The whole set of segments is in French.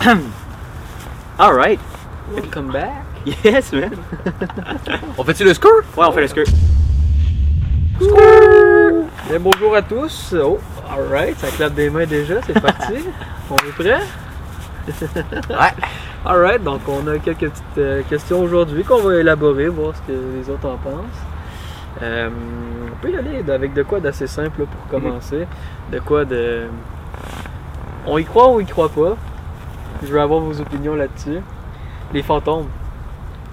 Alright. Welcome back. Yes, man. On fait-tu le score? Ouais, on fait le skirt. Bien, bonjour à tous. Oh, alright, ça clappe des mains déjà, c'est parti. on est prêt? Ouais. Alright, donc on a quelques petites euh, questions aujourd'hui qu'on va élaborer, voir ce que les autres en pensent. Euh, on peut y aller avec de quoi d'assez simple là, pour commencer? De quoi de. On y croit ou on y croit pas? Je veux avoir vos opinions là-dessus. Les fantômes.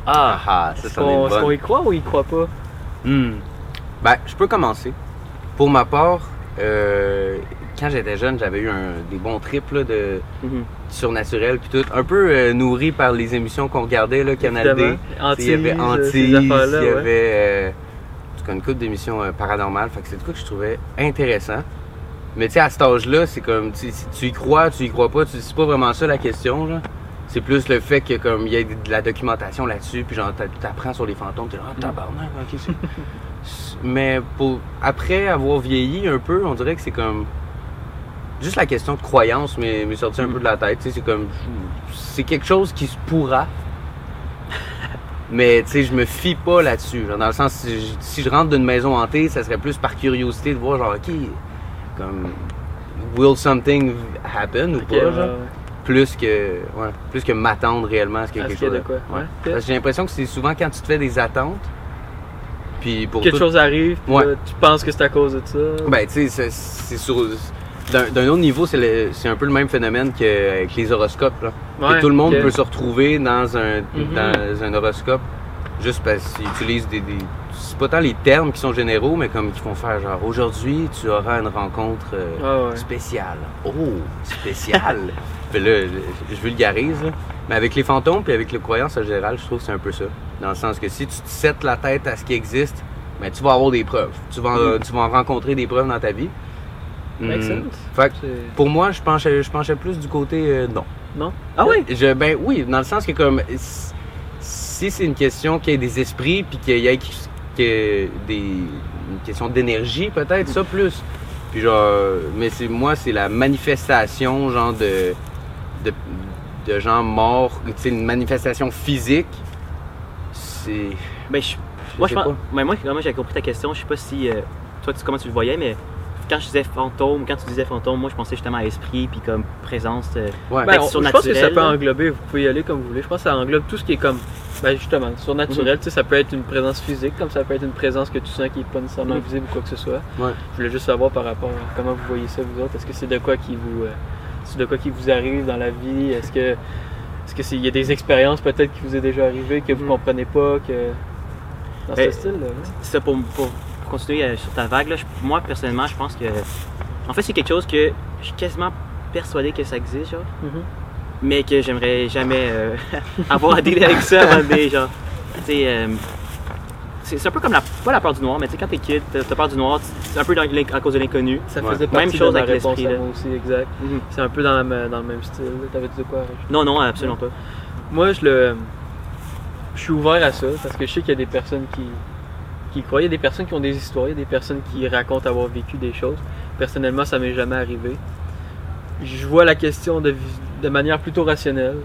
Ah, ah, ça, Est-ce est une est-ce qu'on y croit ou y croit pas? Hmm. Ben, je peux commencer. Pour ma part, euh, quand j'étais jeune, j'avais eu un- des bons trips là, de Mhm. surnaturel puis tout. Un peu euh, nourri par les émissions qu'on regardait, là, Canal D. Il y avait Antilles, il y avait euh, en tout cas, une couple d'émissions paranormales. Fait que c'est quoi que je trouvais intéressant. Mais tu sais, à cet âge-là, c'est comme, tu sais, si tu y crois, tu y crois pas, tu- c'est pas vraiment ça la question, là. C'est plus le fait que comme il y a de la documentation là-dessus, puis genre t'a- t'apprends sur les fantômes, t'es genre ah, tabarnak, ok. c'est- Mais pour après avoir vieilli un peu, on dirait que c'est comme juste la question de croyance, mais m'est sorti un peu de la tête. sais, C'est comme c'est quelque chose qui se pourra. Mais tu sais, je me fie pas là-dessus. Dans le sens, si je, si je rentre d'une maison hantée, ça serait plus par curiosité de voir, genre, ok, comme, will something happen ou pas, ouais, genre, ouais. plus que, ouais, plus que m'attendre réellement à ce ce quelque chose. Ouais. que j'ai l'impression que c'est souvent quand tu te fais des attentes, puis pour quelque tout- chose arrive, puis là, tu penses que c'est à cause de ça. ben, tu sais, c'est- sur. D'un autre niveau, c'est un peu le même phénomène qu'avec les horoscopes. Là. Que Ouais, tout le monde peut se retrouver dans un, Mhm. dans un horoscope juste parce qu'ils utilisent des. des- c'est pas tant les termes qui sont généraux, mais comme qui font faire genre aujourd'hui, tu auras une rencontre euh, ouais. spéciale. Oh, spéciale! Puis là, je, je vulgarise, là. Mais avec les fantômes puis avec les croyances en général, je trouve que c'est un peu ça. Dans le sens que si tu te settes la tête à ce qui existe, ben, tu vas avoir des preuves. Tu vas, Mhm. tu vas en rencontrer des preuves dans ta vie. Sense. Fait que pour moi, je penchais, je penchais plus du côté euh, non. Non? Ah oui? Je, ben oui, dans le sens que comme si- si c'est une question qu'il y ait des esprits puis qu'il y ait des une question d'énergie peut-être ça plus. Puis genre mais c'est moi c'est la manifestation genre de de, de gens morts, sais une manifestation physique. C'est Ben, je, moi, je pense, pas. ben, moi, j'ai compris ta question, je sais pas si euh, toi, tu, comment tu le voyais, mais quand je disais fantôme, quand tu disais fantôme, moi, je pensais justement à esprit, puis comme présence. euh, Ouais. Ben, Ben, je pense que ça peut englober, vous pouvez y aller comme vous voulez. Je pense que ça englobe tout ce qui est comme, ben justement, surnaturel. Tu sais, ça peut être une présence physique, comme ça peut être une présence que tu sens qui est pas nécessairement Mhm. visible ou quoi que ce soit. Ouais. Je voulais juste savoir par rapport à comment vous voyez ça, vous autres. Est-ce que c'est de quoi qui vous, euh, c'est de quoi qui vous arrive dans la vie? Est-ce que, est-ce que c'est, il y a des expériences peut-être qui vous est déjà arrivé que vous Mhm. comprenez pas, que dans Ben, ce style-là? là? C'est ça, pour, pour, pour continuer euh, sur ta vague, là, moi, personnellement, je pense que. En fait, c'est quelque chose que je suis quasiment persuadé que ça existe, genre, Mhm. mais que j'aimerais jamais euh, avoir à dealer avec ça avant de, genre. Tu sais, euh, c'est c'est un peu comme la, pas la peur du noir, mais tu sais, quand t'es kid, t'as peur du noir, c'est un peu dans à cause de l'inconnu. Ça Ouais. faisait partie Même chose de ma avec réponse à là. moi aussi, exact. Mhm. C'est un peu dans, la dans le même style. là. T'avais dit de quoi? Non, non, absolument pas. Moi, je le. Je suis ouvert à ça parce que je sais qu'il y a des personnes qui, qui y croient. Il y a des personnes qui ont des histoires, il y a des personnes qui racontent avoir vécu des choses. Personnellement, ça m'est jamais arrivé. Je vois la question de, manière plutôt rationnelle.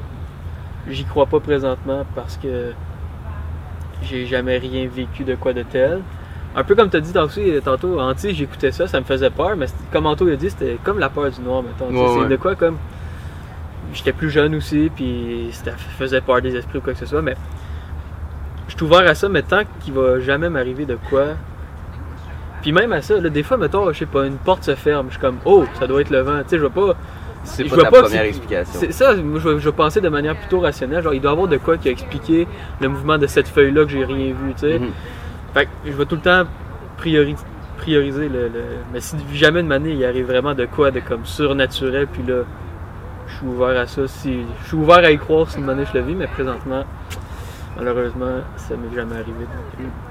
J'y crois pas présentement parce que j'ai jamais rien vécu de quoi de tel. Un peu comme tu as dit tantôt, tantôt Anti, j'écoutais ça, ça me faisait peur, mais comme Anto a dit, c'était comme la peur du noir, mettons. Ouais, c'est de quoi comme. J'étais plus jeune aussi, puis ça faisait peur des esprits ou quoi que ce soit, mais je suis ouvert à ça, mais tant qu'il va jamais m'arriver de quoi. Puis même à ça, là, des fois, mettons, je sais pas, une porte se ferme, je suis comme, oh, ça doit être le vent, tu sais, je vais pas. C'est pas que première explication. C'est ça, je penser de manière plutôt rationnelle, genre il doit y avoir de quoi qui a expliqué le mouvement de cette feuille-là que j'ai rien vu, tu sais. Mhm. Fait que je vais tout le temps priori- prioriser le, le- Mais si jamais de manière il arrive vraiment de quoi de comme surnaturel, puis là, je suis ouvert à ça. Si, je suis ouvert à y croire si une manière je le vis, mais présentement, malheureusement, ça m'est jamais arrivé.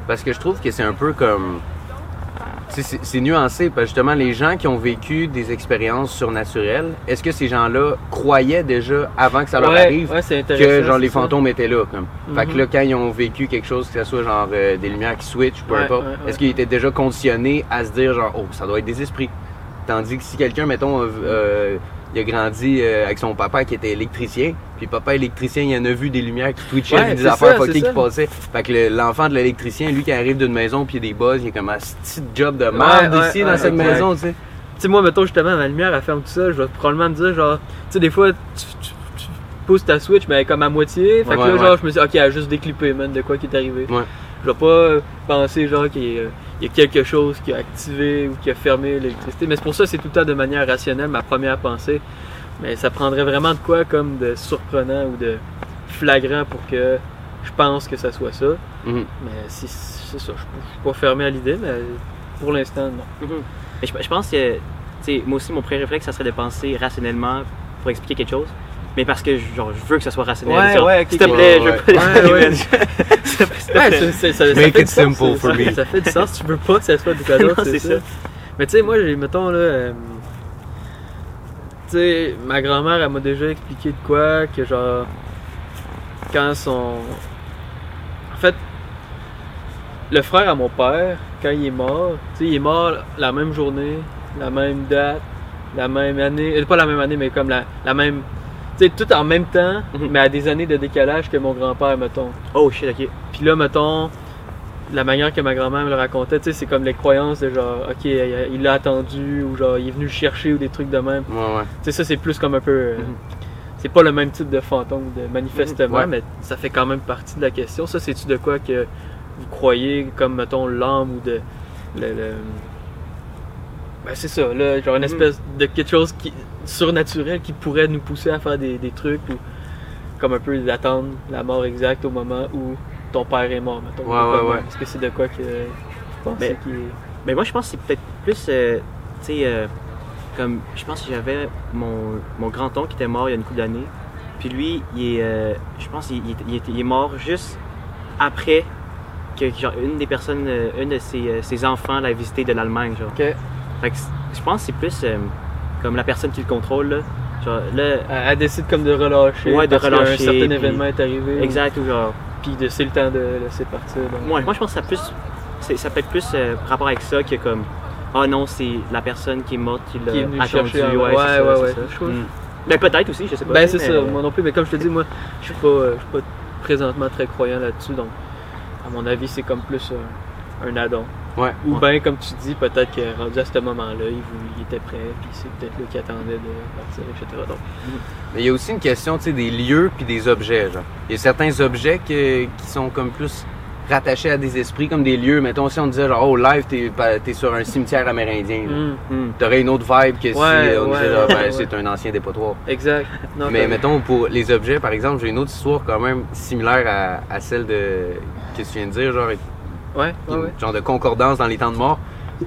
Parce que je trouve que c'est un peu comme. C'est nuancé, parce que justement, les gens qui ont vécu des expériences surnaturelles, est-ce que ces gens-là croyaient déjà avant que ça leur ouais, arrive ouais, que genre les ça. fantômes étaient là comme? Fait que Mhm. là quand ils ont vécu quelque chose que ce soit genre euh, des lumières qui switchent peu Ouais, importe, est-ce qu'ils étaient déjà conditionnés à se dire genre oh ça doit être des esprits? Tandis que si quelqu'un mettons euh, euh, il a grandi euh, avec son papa qui était électricien. Puis papa électricien, il en a vu des lumières qui twitchaient, Ouais, des affaires fuckées qui passaient. Fait que le- l'enfant de l'électricien, lui qui arrive d'une maison puis il y a des buzz, il est comme un petit job de merde ouais, ici ouais, dans cette exact. maison, tu sais? Tu sais, moi, mettons, justement, ma lumière, elle ferme tout ça. Je vais probablement me dire, genre, tu sais, des fois, tu, tu, tu pousses ta switch, mais est comme à moitié. Fait que là, genre, je me dis, ok, elle a juste déclippé, man, de quoi qui est arrivé. Ouais. Je vais pas euh, penser, genre, qu'il y, a- il y a quelque chose qui a activé ou qui a fermé l'électricité. Mais c'est pour ça, c'est tout le temps de manière rationnelle, ma première pensée. Mais ça prendrait vraiment de quoi comme de surprenant ou de flagrant pour que je pense que ça soit ça. Mhm. Mais si c'est ça, je je suis pas fermé à l'idée, mais pour l'instant, non. Mhm. Mais je, je pense que, moi aussi, mon premier réflexe, ça serait de penser rationnellement pour expliquer quelque chose. Mais parce que genre, je veux que ça soit rationnel. Ouais, genre, ouais, S'il te plaît, je Ouais, veux pas ouais. Ça, ça Make fait it du sens, simple ça- for ça, me. Ça fait du sens, tu veux pas que ça soit d'autre, Non, c'est c'est ça. ça. Mais tu sais, moi, j'ai, mettons, là, euh, tu sais, ma grand-mère, elle m'a déjà expliqué de quoi, que genre, quand son. En fait, le frère à mon père, quand il est mort, tu sais, il est mort la même journée, la même date, la même année, euh, pas la même année, mais comme la, la même. Sais, tout en même temps, Mhm. mais à des années de décalage que mon grand-père, mettons. Oh shit, ok. Puis là, mettons, la manière que ma grand-mère me le racontait, tu sais, c'est comme les croyances de genre, ok, il l'a attendu, ou genre, il est venu le chercher, ou des trucs de même. Ouais, ouais. Tu sais, ça, c'est plus comme un peu. euh, Mhm. C'est pas le même type de fantôme, de manifestement, Ouais. mais ça fait quand même partie de la question. Ça, c'est-tu de quoi que vous croyez, comme, mettons, l'âme ou de. Le, le- Ben, c'est ça, là, genre une Mhm. espèce de quelque chose qui surnaturel qui pourrait nous pousser à faire des, des trucs ou comme un peu d'attendre la mort exacte au moment où ton père est mort, mettons. Ouais, Ou ouais, ouais. Est-ce que c'est de quoi que Mais- Mais moi, je pense que c'est peut-être plus, euh, tu sais, euh, comme, je pense que j'avais mon, mon grand-oncle qui était mort il y a une couple d'années. Puis lui, il est, euh, je pense qu'il il est, il est- il est mort juste après que, genre, une des personnes, une de ses, ses enfants l'a visité de l'Allemagne, genre. Ok. Fait que je pense que c'est plus comme la personne qui le contrôle, là. Genre, là, Elle, elle décide comme de relâcher. Ouais, de parce relâcher, certain puis- événement est arrivé. exact, ou genre, Puis de c'est le temps de laisser partir. donc. Moi, moi, je pense que ça, plus, ça peut être plus euh, rapport avec ça que comme Ah non, c'est la personne qui est morte qui l'a Qui est venu attendu. ouais, Ouais, ça, ouais, ouais. ça. Trouve- Mm. Ben peut-être aussi, je sais pas. Ben c'est ça, moi non plus, mais comme je te dis, moi je suis pas, euh, je suis pas présentement très croyant là-dessus, donc à mon avis c'est comme plus un, un addon. Ouais. Ou bien comme tu dis, peut-être que rendu à ce moment-là, il, était prêt, puis c'est peut-être lui qui attendait de partir, etc. Donc, Mais il y a aussi une question, des lieux puis des objets, genre. Il y a certains objets que- qui sont comme plus rattachés à des esprits, comme des lieux. Mettons, si on disait, genre, oh, live, t'es t'es sur un cimetière amérindien. hum, Mm. T'aurais une autre vibe que si on ouais, disait, genre, ben, ouais. c'est un ancien dépotoir. exact. Non, Mais mettons, pour les objets, par exemple, j'ai une autre histoire quand même similaire à, à celle de que tu viens de dire, genre, Ouais, ouais, ouais. genre de concordance dans les temps de mort.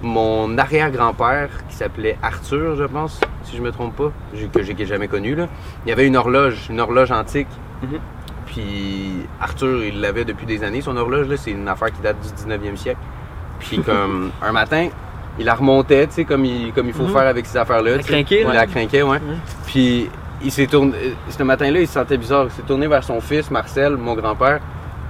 Mon arrière-grand-père, qui s'appelait Arthur, je pense, si je me trompe pas, que j'ai jamais connu, là, il y avait une horloge, une horloge antique. Mhm. Puis Arthur, il l'avait depuis des années, son horloge, là, c'est une affaire qui date du 19e siècle. Puis comme un matin, il la remontait, tu sais, comme il, comme il faut Mhm. faire avec ces affaires-là. La Il là. la crinquait, ouais. Mhm. Puis il s'est tourné, euh, ce matin-là, il se sentait bizarre. Il s'est tourné vers son fils, Marcel, mon grand-père.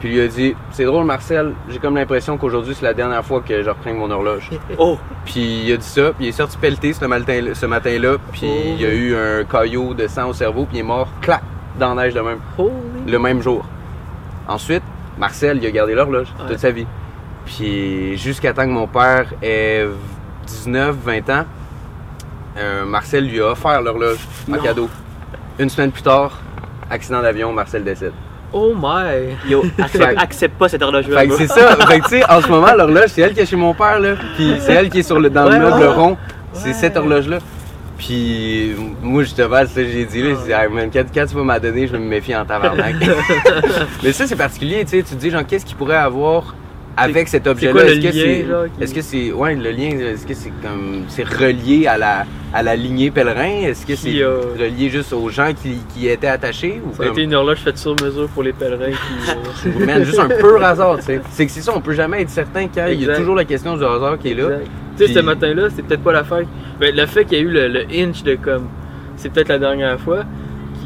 Puis il lui a dit C'est drôle, Marcel, j'ai comme l'impression qu'aujourd'hui, c'est la dernière fois que je reprends mon horloge. Oh! Puis il a dit ça, puis il est sorti pelleté ce matin-là, ce matin-là puis Oh. il y a eu un caillot de sang au cerveau, puis il est mort, clac, dans la neige de même, le même jour. Ensuite, Marcel, il a gardé l'horloge Ouais. toute sa vie. Puis jusqu'à temps que mon père ait 19, 20 ans, euh, Marcel lui a offert l'horloge en cadeau. Une semaine plus tard, accident d'avion, Marcel décède. Oh my! Yo, accepte, pas cette horloge-là. Fait que c'est ça. Fait que tu sais, en ce moment, l'horloge, c'est elle qui est chez mon père, là. Puis c'est elle qui est sur le, dans Ouais, le meuble ouais. rond. C'est Ouais. cette horloge-là. Puis moi, justement, c'est ça que j'ai dit, là. J'ai dit, Hey, man, quand, quand tu vas m'en donner, je vais me méfier en tabarnak. Mais ça, c'est particulier, tu sais. Tu te dis, genre, qu'est-ce qu'il pourrait avoir avec cet objet-là? Est-ce que c'est. qui- Est-ce que c'est. Ouais, le lien, est-ce que c'est comme. C'est relié à la, à la lignée pèlerin? Est-ce que c'est a- relié juste aux gens qui, qui étaient attachés? Ou Ça a comme- été une horloge faite sur mesure pour les pèlerins qui. euh, Man, juste un pur hasard, tu sais. C'est que c'est ça, on peut jamais être certain quand il y a toujours la question du hasard qui est là. Tu sais, ce matin-là, c'est peut-être pas l'affaire. Ben, le fait qu'il y a eu le, le inch de comme. C'est peut-être la dernière fois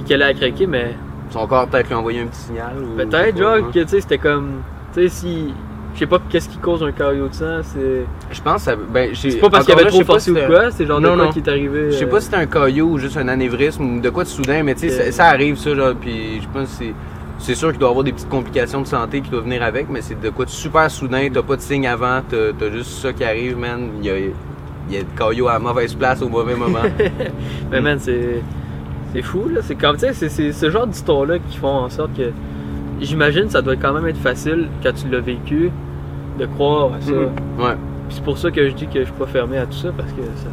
qu'elle a craqué, mais Son corps peut-être lui a envoyé un petit signal. peut-être, genre, hein. que tu sais, c'était comme. Tu sais, si. Je sais pas qu'est-ce qui cause un caillot de sang? C'est Je pense, ça- ben, c'est pas parce qu'il encore avait là, trop forcé ou quoi, c'est genre Non, de quoi non. qui est arrivé. Je sais euh, pas si c'était un caillot ou juste un anévrisme ou de quoi de soudain, mais tu sais, ça, ça arrive ça, genre, puis je pense que c'est. C'est sûr qu'il doit y avoir des petites complications de santé qui doivent venir avec, mais c'est de quoi de super soudain, t'as pas de signe avant, t'as t'as juste ça qui arrive, man. Il y a, il y a le caillot à la mauvaise place au mauvais moment. Mais man, c'est. C'est fou, là. C'est comme, tu sais, c'est- c'est ce genre d'histoire-là qui font en sorte que. J'imagine ça doit quand même être facile quand tu l'as vécu de croire à ça. Mhm. Ouais. Puis c'est pour ça que je dis que je suis pas fermé à tout ça parce que ça,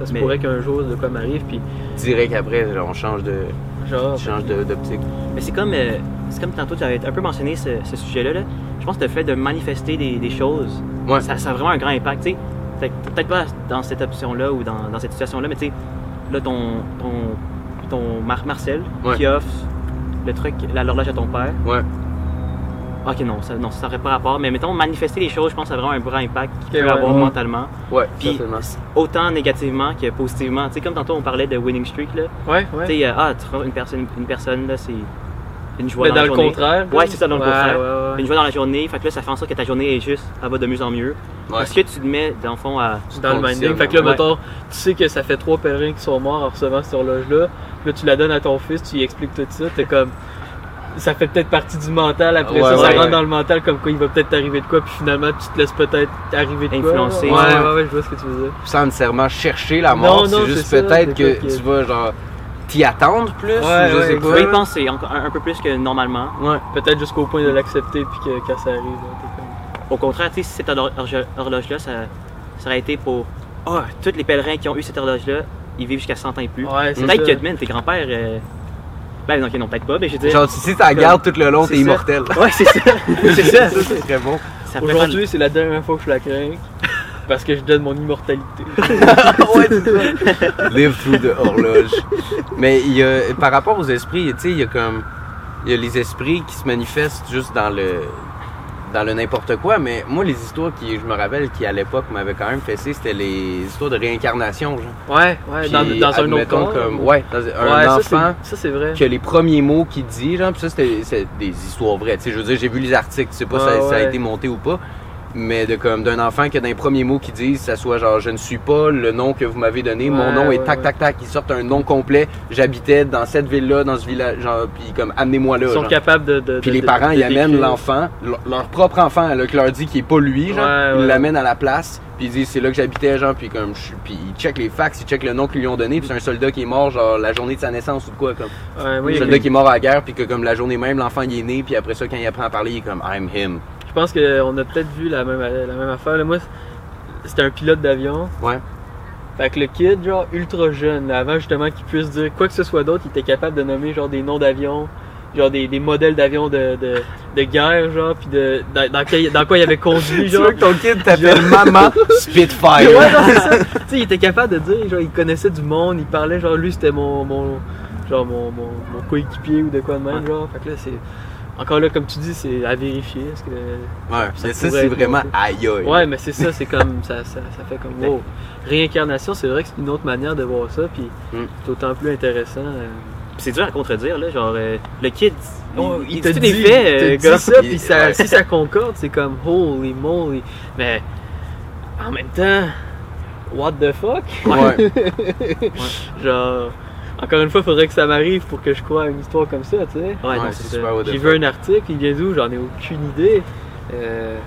ça se Mais- pourrait qu'un jour de quoi m'arrive. Puis Direct après, on change de, genre. de- d'optique. Mais c'est comme, euh, c'est comme tantôt, tu avais un peu mentionné ce, ce sujet-là. là. Je pense que le fait de manifester des, des choses, Ouais. ça, ça a vraiment un grand impact. tu sais. Fait que Peut-être pas dans cette option-là ou dans, dans cette situation-là, mais tu sais, là, ton, ton, ton Mar- Marcel Ouais. qui offre le truc, la- l'horloge à ton père. Ouais. Ok, non, ça non, ça n'aurait pas rapport. Mais mettons, manifester les choses, je pense que ça a vraiment un grand impact qu'il peut ouais. avoir mentalement. Ouais, Puis autant négativement que positivement. Tu sais, comme tantôt on parlait de winning streak, là. Ouais, Tu ouais. sais, euh, ah, tu une personne, une personne là, c'est une joie Mais dans, dans la le journée. contraire. Ouais, c'est ça, dans le contraire. ouais, ouais. Une joie dans la journée, fait que là, ça fait en sorte que ta journée est juste, elle va de mieux en mieux. Ouais. Parce que tu te mets, dans le fond, à. dans le minding. Fait que là, mettons, tu sais que ça fait trois pèlerins qui sont morts en recevant cette horloge-là. Là, tu la donnes à ton fils, tu lui expliques tout ça. T'es comme. Ça fait peut-être partie du mental. Après Ouais, ça, ça rentre dans le mental comme quoi il va peut-être t'arriver de quoi. Puis finalement, tu te laisses peut-être arriver de quoi. Influencer. Ouais, Ouais. ouais, ouais, je vois ce que tu veux dire. Sans nécessairement chercher la mort, non, c'est juste peut-être que pas que- tu vas, genre, t'y attendre plus, Ouais, ou je ouais, sais exact. Tu vas pas. y penser encore un, un peu plus que normalement. Ouais. Peut-être jusqu'au point de l'accepter. Puis que quand ça arrive, comme. Au contraire, tu sais, si cette horloge-là, ça, ça aurait été pour. Ah, tous les pèlerins qui ont eu cette horloge-là, ils vivent jusqu'à 100 ans et plus. Ouais, c'est Peut-être que, tes grands-pères. euh, Ben, non, ok, non, peut-être pas, mais je veux dire. Genre, si tu la gardes tout le long, C'est t'es immortel. Ouais, c'est ça. c'est ça. ça, c'est très bon. Aujourd'hui, c'est la dernière fois que je la crains. Parce que je donne mon immortalité. ouais, c'est ça. Live through the horloge. Mais il y a, par rapport aux esprits, tu sais, il y a comme, il y a les esprits qui se manifestent juste dans le, dans le n'importe quoi. Mais moi, les histoires qui, je me rappelle, qui à l'époque m'avaient quand même fessé, c'était les histoires de réincarnation, genre. Ouais, ouais, Puis, dans, dans un autre corps. comme, ouais, dans un Ouais, enfant. Ça, c'est vrai. que les premiers mots qu'il dit, genre, pis ça c'était c'est des histoires vraies, tu sais, je veux dire, j'ai vu les articles, tu sais pas si ça, Ouais, ça a été monté ou pas, mais de comme d'un enfant que dans les premiers mots qu'il dit, ça soit genre, je ne suis pas le nom que vous m'avez donné, mon Ouais, nom est tac tac tac, ils sortent un nom complet, j'habitais dans cette ville-là, dans ce village, genre, puis comme amenez-moi là, Ils sont genre. capables de. de Puis de- les parents, de ils amènent l'enfant, leur, propre enfant, là, qui leur dit qu'il est pas lui, genre, Ouais, ils l'amènent à la place, puis ils disent c'est là que j'habitais, genre, puis comme, je puis ils checkent les fax, ils checkent le nom qu'ils lui ont donné, puis c'est un soldat qui est mort, genre, la journée de sa naissance ou de quoi, comme. Un a- soldat qui est mort à la guerre, puis que comme la journée même, l'enfant il est né, puis après ça, quand il apprend à parler, il est comme I'm him. Je pense qu'on a peut-être vu la même, la même affaire. là. Moi, c'était un pilote d'avion. Ouais. Fait que le kid, genre, ultra jeune, avant justement qu'il puisse dire quoi que ce soit d'autre, il était capable de nommer, genre, des noms d'avions, genre, des, des modèles d'avions de, de, de guerre, genre, puis de, dans, dans, quel- dans quoi il avait conduit, genre. que ton kid t'appelle Maman Spitfire. Ouais, non, c'est ça. tu sais, il était capable de dire, genre, il connaissait du monde, il parlait, genre, lui, c'était mon, mon, genre, mon, mon, mon coéquipier ou de quoi de même, genre. Fait que là, c'est. Encore là, comme tu dis, c'est à vérifier. Est-ce que... Ouais, mais ça, pourrait c'est être vraiment aïe aïe. Ouais, mais c'est ça, c'est comme. Ça, ça, ça fait comme. Wow. Réincarnation, c'est vrai que c'est une autre manière de voir ça, puis Mm. c'est d'autant plus intéressant. euh. C'est dur à contredire, là. Genre, euh, le kid, il, Oh, il, te dit dit, des faits. il euh, dit gars. ça, Il- puis ça- ouais. si ça concorde, c'est comme holy moly. Mais en même temps, what the fuck? Ouais. Genre, encore une fois, faudrait que ça m'arrive pour que je croie à une histoire comme ça, tu sais. Ouais, Ouais, c'est super J'ai vu un article, il vient d'où? J'en ai aucune idée. Euh,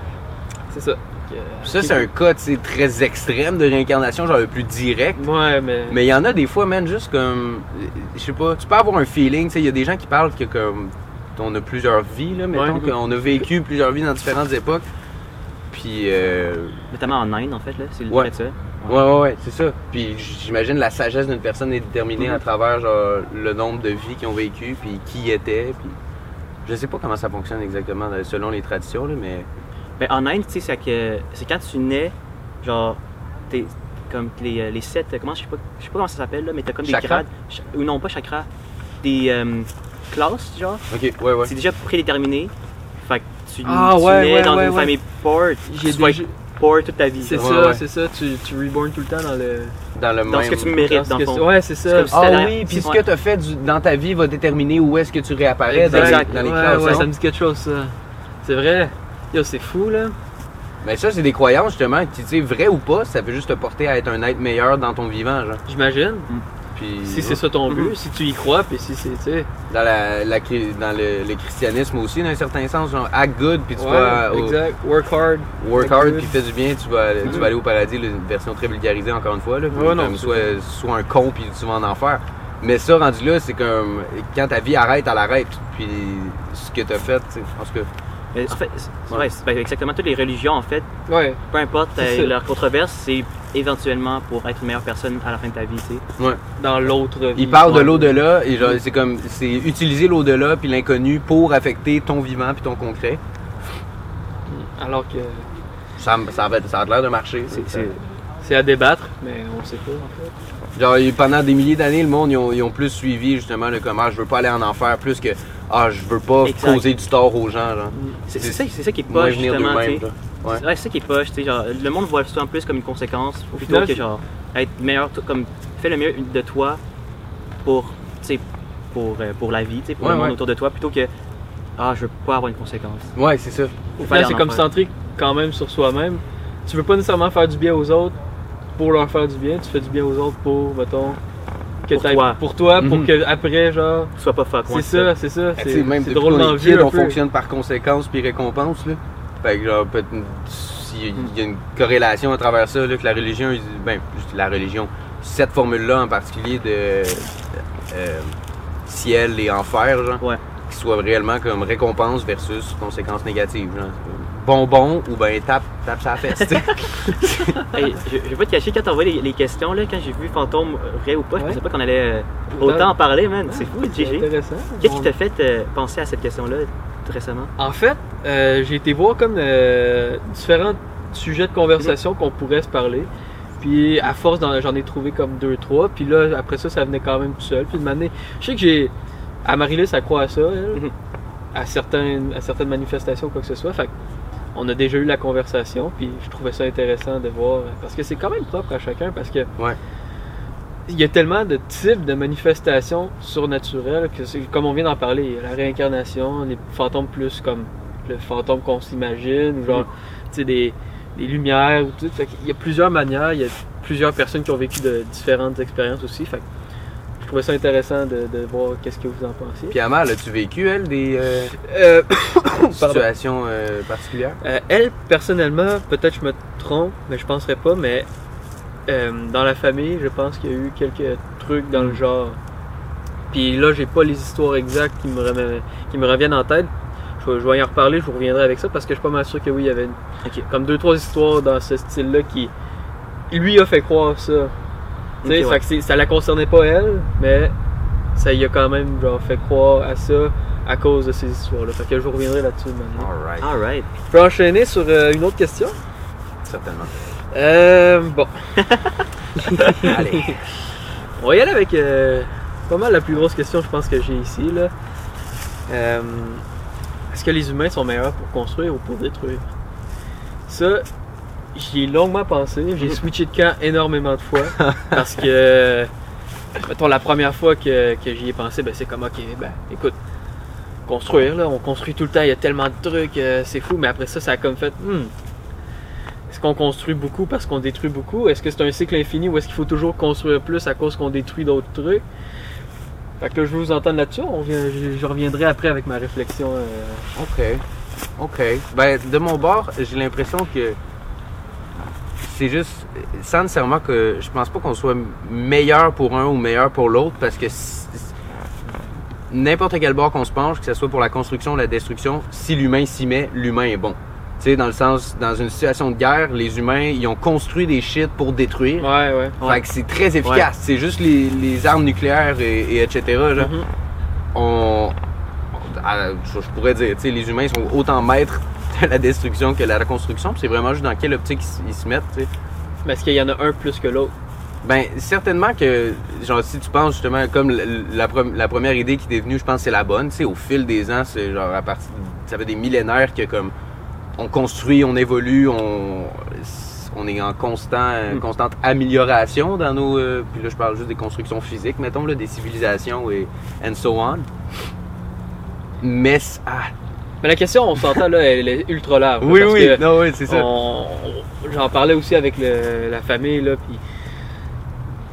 c'est ça. Euh, Ça, c'est un cas, tu sais, très extrême de réincarnation, genre le plus direct. Ouais, mais. Mais il y en a des fois, man, juste comme. Je sais pas, tu peux avoir un feeling, tu sais, il y a des gens qui parlent que comme. On a plusieurs vies, là, mettons, Ouais. qu'on a vécu plusieurs vies dans différentes époques. Puis. Euh, Notamment en Inde, en fait, là. C'est le Ouais. ça. Ouais, ouais, ouais, c'est ça. Puis j'imagine la sagesse d'une personne est déterminée Mhm. à travers genre, le nombre de vies qu'ils ont vécu, puis qui étaient, puis je sais pas comment ça fonctionne exactement euh, selon les traditions, là, mais Ben, en Inde, tu sais, c'est que c'est quand tu nais, genre, t'es comme les, euh, les sept, comment je sais pas, je sais pas comment ça s'appelle là, mais t'as comme des Chakras? grades, ou non pas chakras, des euh, classes, genre. ok, ouais, ouais. C'est déjà prédéterminé. Fait que tu, Ah, tu ouais, nais ouais, dans ouais, une famille pauvre, J'ai tu sois déjà- pauvre toute ta vie. C'est ça, ouais. c'est ça. Tu, tu reborn tout le temps dans le. Dans le Dans même. ce que tu mérites, dans ce dans fond. Ouais, c'est ça. si Ah oui, puis ce ouais. que tu as fait du- dans ta vie va déterminer où est-ce que tu réapparais dans, Exact. dans les ouais, classes. ouais, ça me dit quelque chose, ça. C'est vrai. Yo, c'est fou, là. Mais ça, c'est des croyances, justement, qui, tu sais, vrai ou pas, ça peut juste te porter à être un être meilleur dans ton vivant, genre. J'imagine. Puis, Si c'est ça ton but, Mhm. si tu y crois, puis si c'est. Dans, la, la- dans le, le christianisme aussi, dans un certain sens, genre, act good, puis tu Ouais, vas au- exact. Work hard. work hard, good. puis fais du bien, tu vas, tu Mhm. vas aller au paradis, là, une version très vulgarisée, encore une fois, là. Ouais, non, soit, soit un con, puis tu vas en enfer. Mais ça, rendu là, c'est comme, quand ta vie arrête, elle arrête. Puis ce que t'as fait, tu sais, en fait, c'est Ouais. ben, exactement toutes les religions, en fait, Ouais. peu importe euh, leur controverse, c'est éventuellement pour être une meilleure personne à la fin de ta vie, tu sais. ouais. Dans l'autre vie. Il parle de l'au-delà, et genre, c'est comme, c'est utiliser l'au-delà, puis l'inconnu pour affecter ton vivant, puis ton concret. Alors que Ça, ça, ça a l'air de marcher. C'est à débattre, mais on sait pas, en fait. Genre, pendant des milliers d'années, le monde, ils ont, ils ont plus suivi justement le comment je veux pas aller en enfer, plus que ah, je veux pas Exact. causer du tort aux gens. Genre. C'est ça, c'est ça qui est poche, justement. Ouais. C'est ça qui est poche, tu sais, genre, le monde voit ça en plus comme une conséquence, plutôt final, que genre, être meilleur, comme, fais le mieux de toi pour, tu sais, pour, euh, pour la vie, tu sais, pour Ouais, le monde ouais. autour de toi, plutôt que, ah, je veux pas avoir une conséquence. Ouais, c'est ça. Au final, c'est comme centré quand même sur soi-même. Tu veux pas nécessairement faire du bien aux autres pour leur faire du bien. Tu fais du bien aux autres pour, mettons, que Pour toi. Pour toi, pour Mhm. que après, genre. Sois pas fuck, C'est ça, c'est ça. Tu sais, C'est même est kid, un on peu. fonctionne par conséquence puis récompense. Là. Fait que genre, s'il y a une corrélation à travers ça, là, que la religion, ben, la religion, cette formule-là en particulier de euh, ciel et enfer, genre, Ouais. qui soit réellement comme récompense versus conséquences négatives. Genre. Bonbon ou ben tape, tape sa fesse. Hey, je, je vais pas te cacher, quand envoyé les, les questions, là, quand j'ai vu Fantôme euh, vrai ou pas, je Ouais. pensais pas qu'on allait euh, autant en parler, man. C'est fou, GG. Qu'est-ce qui t'a fait euh, penser à cette question-là récemment? En fait, euh, j'ai été voir comme différents sujets de conversation qu'on pourrait se parler. Puis à force, j'en ai trouvé comme deux, trois. Puis là, après ça, ça venait quand même tout seul. Puis de m'amener. Je sais que j'ai. À Marie-Lys, elle croit à ça, elle, Mhm. à, certaines, à certaines manifestations, quoi que ce soit. Fait on a déjà eu la conversation. Puis je trouvais ça intéressant de voir. Parce que c'est quand même propre à chacun. Parce que. Ouais. Il y a tellement de types de manifestations surnaturelles que c'est comme on vient d'en parler, il y a la réincarnation, les fantômes plus comme le fantôme qu'on s'imagine, ou genre tu sais des, des lumières ou tout. Fait qu'il y a plusieurs manières, il y a plusieurs personnes qui ont vécu de différentes expériences aussi. Fait trouvais ça intéressant de, de voir qu'est-ce que vous en pensiez. Puis Amal, as-tu vécu, elle, des euh, Euh, situations euh, particulières? Elle, personnellement, peut-être je me trompe, mais je penserais pas, mais dans la famille, je pense qu'il y a eu quelques trucs dans le genre. Puis là, j'ai pas les histoires exactes qui me, remè- qui me reviennent en tête. Je vais, je vais y en reparler, je vous reviendrai avec ça parce que je suis pas mal sûr que oui, il y avait une- comme deux, trois histoires dans ce style-là qui lui a fait croire ça. Tu sais, Ok, fait ouais. que ça la concernait pas elle, mais ça y a quand même genre, fait croire à ça à cause de ces histoires-là. Fait que je vous reviendrai là-dessus maintenant. Alright. Alright. Je peux enchaîner sur euh, une autre question? Certainement. Euh, bon, Allez. on va y aller avec euh, pas mal la plus grosse question, je pense, que j'ai ici. Là. Euh, Est-ce que les humains sont meilleurs pour construire ou pour détruire? Ça, j'y ai longuement pensé. J'ai switché de camp énormément de fois. parce que, mettons, la première fois que, que j'y ai pensé, ben, c'est comme, ok, ben, écoute, construire, là, on construit tout le temps, il y a tellement de trucs, euh, c'est fou. Mais après ça, ça a comme fait, hmm, est-ce qu'on construit beaucoup parce qu'on détruit beaucoup? Est-ce que c'est un cycle infini ou est-ce qu'il faut toujours construire plus à cause qu'on détruit d'autres trucs? Fait que là, je veux vous entendre là-dessus. Je reviendrai après avec ma réflexion. euh, OK. OK. Ben, de mon bord, j'ai l'impression que c'est juste, sans nécessairement que je pense pas qu'on soit meilleur pour un ou meilleur pour l'autre, parce que n'importe quel bord qu'on se penche, que ce soit pour la construction ou la destruction, si l'humain s'y met, l'humain est bon. Tu sais, dans le sens, dans une situation de guerre, les humains, ils ont construit des shit pour détruire. Ouais, ouais. Fait que c'est très efficace. C'est juste les, les armes nucléaires et, et etc. genre, Mhm. on, je, pourrais dire, tu sais, les humains sont autant maîtres la destruction que la construction. puis C'est vraiment juste dans quelle optique ils, se mettent. tu sais. Mais est-ce qu'il y en a un plus que l'autre? Ben certainement que, genre, si tu penses justement comme la, la pre- la première idée qui est venue, je pense que c'est la bonne. Tu sais, au fil des ans, c'est genre à partir, ça fait des millénaires que comme on construit, on évolue, on on est en constant, Mm. constante amélioration dans nos. euh, puis là, je parle juste des constructions physiques, mettons, là, des civilisations et and so on. Mais, ah, Mais la question, on s'entend là, elle est ultra large. Oui, parce oui, que non, oui, c'est ça. J'en parlais aussi avec le- la famille, là, puis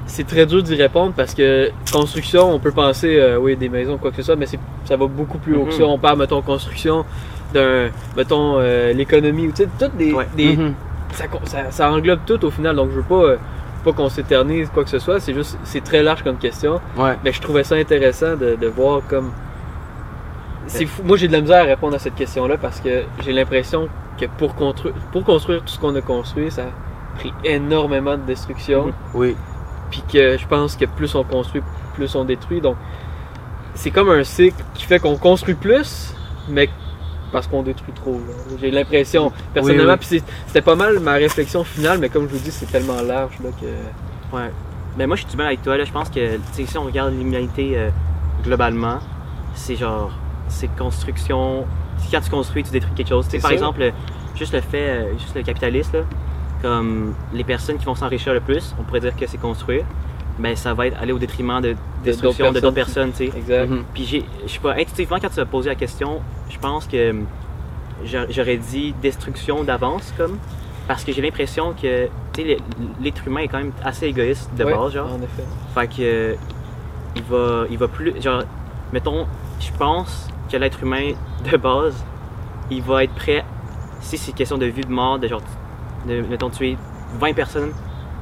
c'est très dur d'y répondre parce que construction, on peut penser, euh, oui, des maisons, quoi que ce soit, mais ça va beaucoup plus haut que ça. Mhm. On parle, mettons, construction d'un, mettons, euh, l'économie, ou tu sais, toutes des, Ouais. des- Mhm. ça, ça- ça englobe tout au final, donc je veux pas, euh, pas qu'on s'éternise, quoi que ce soit, c'est juste, c'est très large comme question. Ouais. Mais je trouvais ça intéressant de, de voir comme. C'est fou. Moi, j'ai de la misère à répondre à cette question-là parce que j'ai l'impression que pour construire, pour construire tout ce qu'on a construit, ça a pris énormément de destruction. Oui. Puis que je pense que plus on construit, plus on détruit. Donc, c'est comme un cycle qui fait qu'on construit plus, mais parce qu'on détruit trop. J'ai l'impression, personnellement. oui. C'était pas mal ma réflexion finale, mais comme je vous dis, c'est tellement large là, que. Ouais. Mais moi, je suis du mal avec toi. Là. Je pense que si on regarde l'humanité euh, globalement, c'est genre, c'est construction. Quand tu construis, tu détruis quelque chose. Tu sais, C'est par ça. exemple, juste le fait, euh, juste le capitaliste, là, comme les personnes qui vont s'enrichir le plus, on pourrait dire que c'est construire. Mais ça va être aller au détriment de destruction de d'autres personnes tu sais. Exact. Puis je sais pas, intuitivement quand tu as posé la question, je pense que hum, j'a- j'aurais dit destruction d'avance comme, parce que j'ai l'impression que, tu sais, le- l'être humain est quand même assez égoïste de base, genre. En effet. Fait que, il va, il va plus, genre, mettons, je pense que l'être humain de base, il va être prêt, si c'est question de vie de mort, de genre, de, mettons, tuer 20 personnes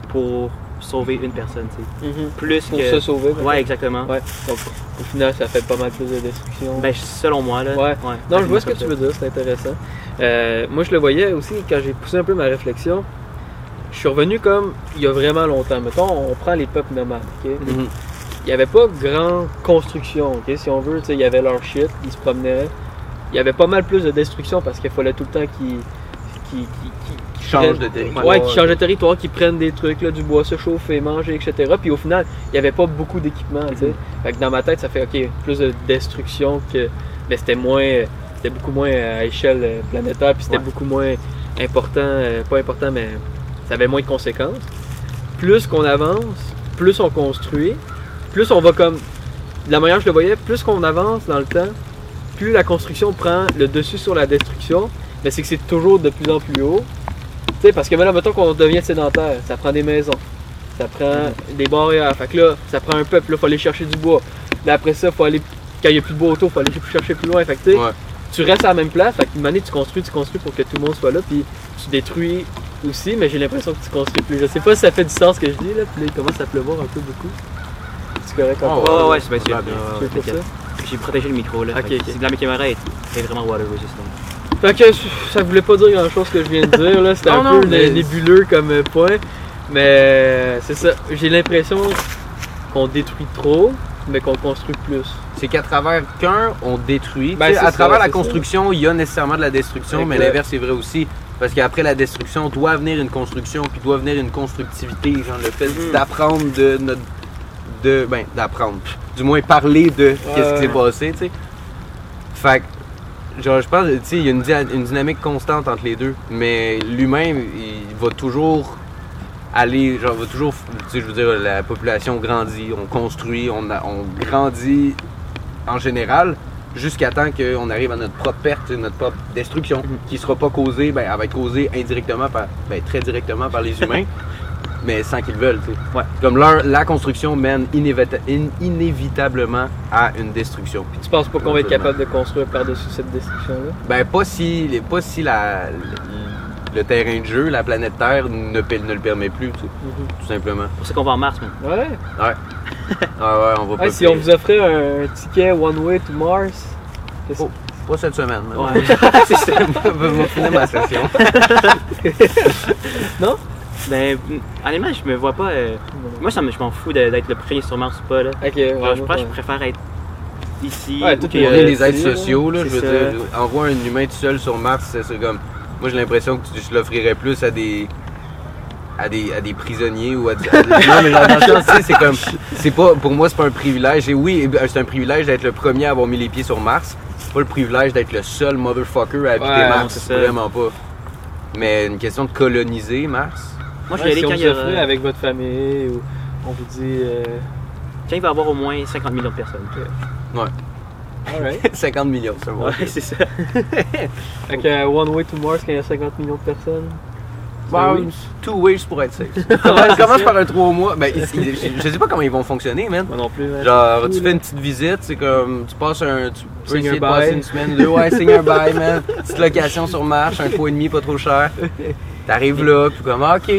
pour sauver une personne, tu sais. Plus Pour que. se sauver. Ouais, exactement. Ouais. Donc, au final, ça fait pas mal plus de destruction. Ben, selon moi, là. Ouais. non, je vois ce que tu veux dire, c'est intéressant. Euh, moi, je le voyais aussi quand j'ai poussé un peu ma réflexion. Je suis revenu comme il y a vraiment longtemps. Mettons, on prend les peuples nomades. ok? Mhm. Il n'y avait pas grande construction, ok, si on veut. Il y avait leur shit, ils se promenaient. Il y avait pas mal plus de destruction parce qu'il fallait tout le temps qu'ils qu'ils- qu'ils- qu'ils- qu'ils Change prennent- de territoire. Ouais, qui changent de territoire, qui prennent des trucs, là, du bois, se chauffer, manger, etc. Puis au final, il n'y avait pas beaucoup d'équipement, sais. Fait que dans ma tête, ça fait, ok, plus de destruction que. Mais c'était moins. C'était beaucoup moins à échelle euh, planétaire, puis c'était Ouais. beaucoup moins important. euh, pas important, mais ça avait moins de conséquences. Plus qu'on avance, plus on construit, plus on va comme. La manière que je le voyais, plus qu'on avance dans le temps, plus la construction prend le dessus sur la destruction, mais c'est que c'est toujours de plus en plus haut. Tu sais, parce que maintenant, mettons qu'on devient sédentaire, ça prend des maisons, ça prend des barrières, fait que là, ça prend un peuple, là, faut aller chercher du bois. Là, après ça, faut aller, quand il n'y a plus de bois autour, faut aller chercher plus loin. Fait que Ouais. tu restes à la même place, fait qu'une année, tu construis, tu construis pour que tout le monde soit là, puis tu détruis aussi, mais j'ai l'impression que tu construis plus. Je sais pas si ça fait du sens ce que je dis, là, puis là, il commence à pleuvoir un peu beaucoup. Oh, encore? Ouais, ouais, ouais, c'est bien sûr. J'ai protégé le micro là. Ok, Fait que ok. c'est- La caméra est, est vraiment water resistant. Fait que ça voulait pas dire grand chose que je viens de dire là, c'était un non, peu mais- nébuleux comme point. Mais euh, c'est ça, j'ai l'impression qu'on détruit trop, mais qu'on construit plus. C'est qu'à travers qu'un, on détruit. Ben, à ça, travers la construction, il y a nécessairement de la destruction, mais l'inverse est vrai aussi. Parce qu'après la destruction, doit venir une construction, puis doit venir une constructivité. Genre le fait Mhm. d'apprendre de notre. De, ben, d'apprendre. Du moins parler de qu'est-ce qui s'est passé, tu sais. Fait que, genre, je pense, tu sais, il y a une, dynamique constante entre les deux. Mais l'humain, il va toujours aller, genre, va toujours, tu sais, je veux dire, la population grandit, on construit, on, a- on grandit en général, jusqu'à temps qu'on arrive à notre propre perte, notre propre destruction, Mhm. qui sera pas causée, ben, elle va être causée indirectement, par, ben, très directement par les humains, mais sans qu'ils le veulent, tu sais. Ouais. Comme leur, la construction mène inévita- in- inévitablement à une destruction. Puis Tu penses pas qu'on va être capable de construire par-dessus cette destruction-là? Ben, pas si, pas si la, le, le terrain de jeu, la planète Terre, ne, le permet plus, tu sais, tout simplement. C'est pour ça qu'on va en Mars, man. Ouais. Ah ouais, on va pas Ouais, si on vous offrait un ticket one way to Mars, qu'est-ce- Oh. Pas cette semaine. Ouais. c'est ça. Je vais finir ma session. Ben, honnêtement, je me vois pas. euh, Moi, ça me- je m'en fous d'être le premier sur Mars ou pas, là. Ok, ouais, je pense que je préfère être ici. Ouais, ou tout que- est- On est des êtres c'est- sociaux, là, je c'est veux ça. dire. Envoie un humain tout seul sur Mars, c'est comme. Moi, j'ai l'impression que tu- je l'offrirais plus à des. À des, à des prisonniers ou à des. à des- non, mais genre, dans le c'est comme. C'est pas. Pour moi, c'est pas un privilège. Et oui, c'est un privilège d'être le premier à avoir mis les pieds sur Mars. C'est pas le privilège d'être le seul motherfucker à habiter Ouais, Mars. vraiment pas. Mais une question de coloniser Mars. Moi, je Ouais, vais aller si on quand il y aura- avec votre famille ou on vous dit. euh, quand il va y avoir au moins 50 millions de personnes. Alright. 50 millions, c'est bon. Ouais, c'est ça. Fait que euh, One Way to Mars, quand il y a 50 millions de personnes. Bah, oui. two ways pour être safe. c'est Commence par un 3 mois? Ben, ils- ils- je sais pas comment ils vont fonctionner, man. Moi non plus. man. Genre, tu fais une petite visite, c'est comme, tu passes un, tu peux essayer de passer bail. une semaine, deux, ouais, signe un bail, man. Petite location sur marche, un coup et demi, pas trop cher. T'arrives là, puis comme, ah, ok,